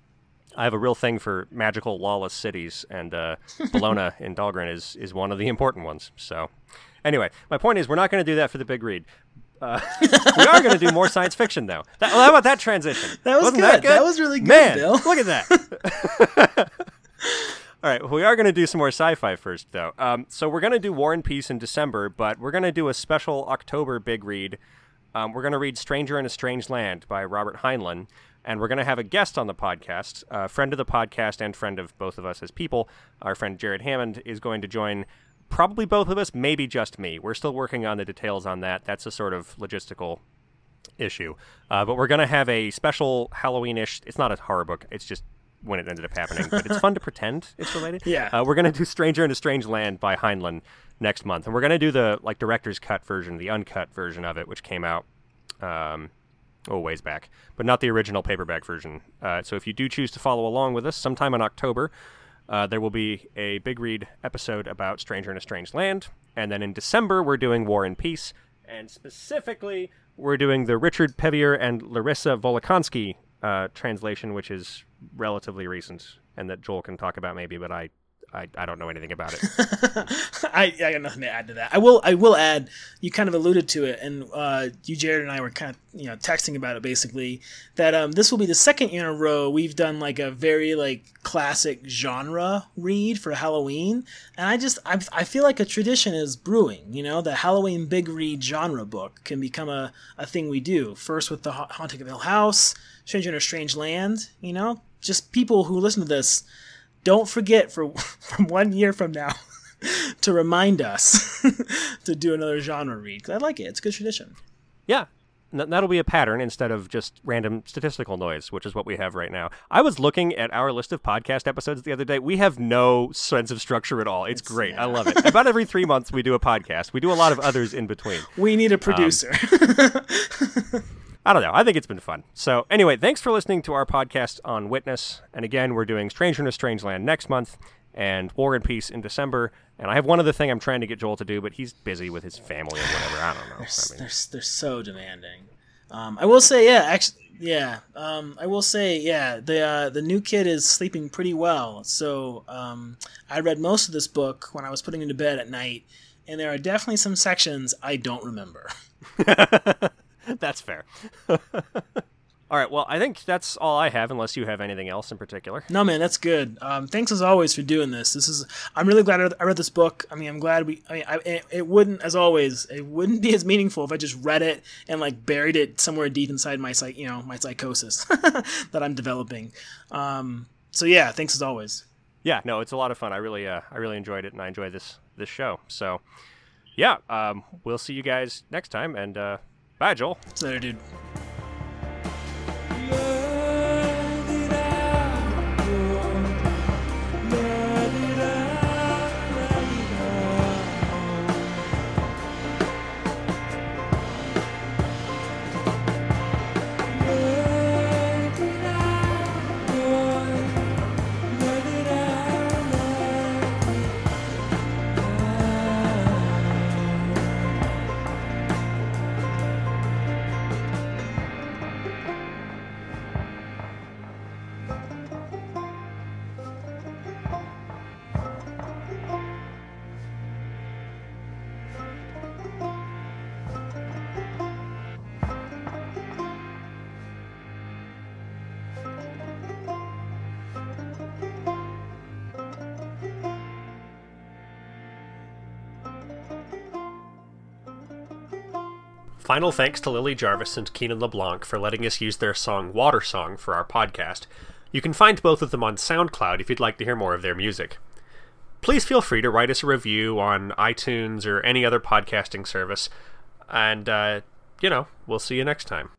I have a real thing for magical, lawless cities, and uh, Bellona in Dhalgren is is one of the important ones. So, anyway, my point is, we're not going to do that for the big read. Uh, we are going to do more science fiction, though. That, well, how about that transition? That was good. That, good? That was really good, Man, Bill. Look at that. All right, well, we are going to do some more sci-fi first, though. Um, so we're going to do War and Peace in December, but we're going to do a special October big read. Um, we're going to read Stranger in a Strange Land by Robert Heinlein, and we're going to have a guest on the podcast, a friend of the podcast and friend of both of us as people. Our friend Jared Hammond is going to join probably both of us, maybe just me. We're still working on the details on that. That's a sort of logistical issue. Uh, but we're going to have a special Halloween-ish. It's not a horror book. It's just when it ended up happening. But it's fun to pretend it's related. Yeah. Uh, we're going to do Stranger in a Strange Land by Heinlein next month, and we're going to do the like director's cut version, the uncut version of it, which came out um, oh ways back, but not the original paperback version. Uh, so if you do choose to follow along with us, sometime in October. Uh, there will be a big read episode about Stranger in a Strange Land, and then in December we're doing War and Peace, and specifically we're doing the Richard Pevear and Larissa Volokhonsky uh, translation, which is relatively recent, and that Joel can talk about maybe, but I, I, I don't know anything about it. I, I got nothing to add to that. I will I will add. You kind of alluded to it, and uh, you, Jared, and I were kind of you know texting about it basically. That um, this will be the second year in a row we've done like a very like classic genre read for Halloween, and I just I, I feel like a tradition is brewing. You know, the Halloween big read genre book can become a, a thing we do. First with the Ha- Haunting of Hill House, Stranger in a Strange Land. You know, just people who listen to this don't forget for from one year from now to remind us to do another genre read I like it. It's a good tradition. Yeah. N- that'll be a pattern instead of just random statistical noise, which is what we have right now. I was looking at our list of podcast episodes the other day. We have no sense of structure at all. It's, great. I love it. About every three months, we do a podcast. We do a lot of others in between. We need a um, producer. I don't know. I think it's been fun. So, anyway, thanks for listening to our podcast on Witness. And again, we're doing Stranger in a Strange Land next month and War and Peace in December. And I have one other thing I'm trying to get Joel to do, but he's busy with his family and whatever. I don't know. I mean, they're, they're so demanding. Um, I will say, yeah, actually, yeah. Um, I will say, yeah, the uh, the new kid is sleeping pretty well. So um, I read most of this book when I was putting him to bed at night, and there are definitely some sections I don't remember. That's fair. all right. Well, I think that's all I have, unless you have anything else in particular. No, man, that's good. Um, thanks as always for doing this. This is. I'm really glad I read, I read this book. I mean, I'm glad we. I mean, I, it, it wouldn't, as always, it wouldn't be as meaningful if I just read it and like buried it somewhere deep inside my psych, you know, my psychosis that I'm developing. Um, so yeah, thanks as always. Yeah, no, it's a lot of fun. I really, uh, I really enjoyed it, and I enjoy this this show. So, yeah, um, we'll see you guys next time, and uh, bye, Joel. See you later, dude. Final thanks to Lily Jarvis and Keenan LeBlanc for letting us use their song Water Song for our podcast. You can find both of them on SoundCloud if you'd like to hear more of their music. Please feel free to write us a review on iTunes or any other podcasting service. And, uh, you know, we'll see you next time.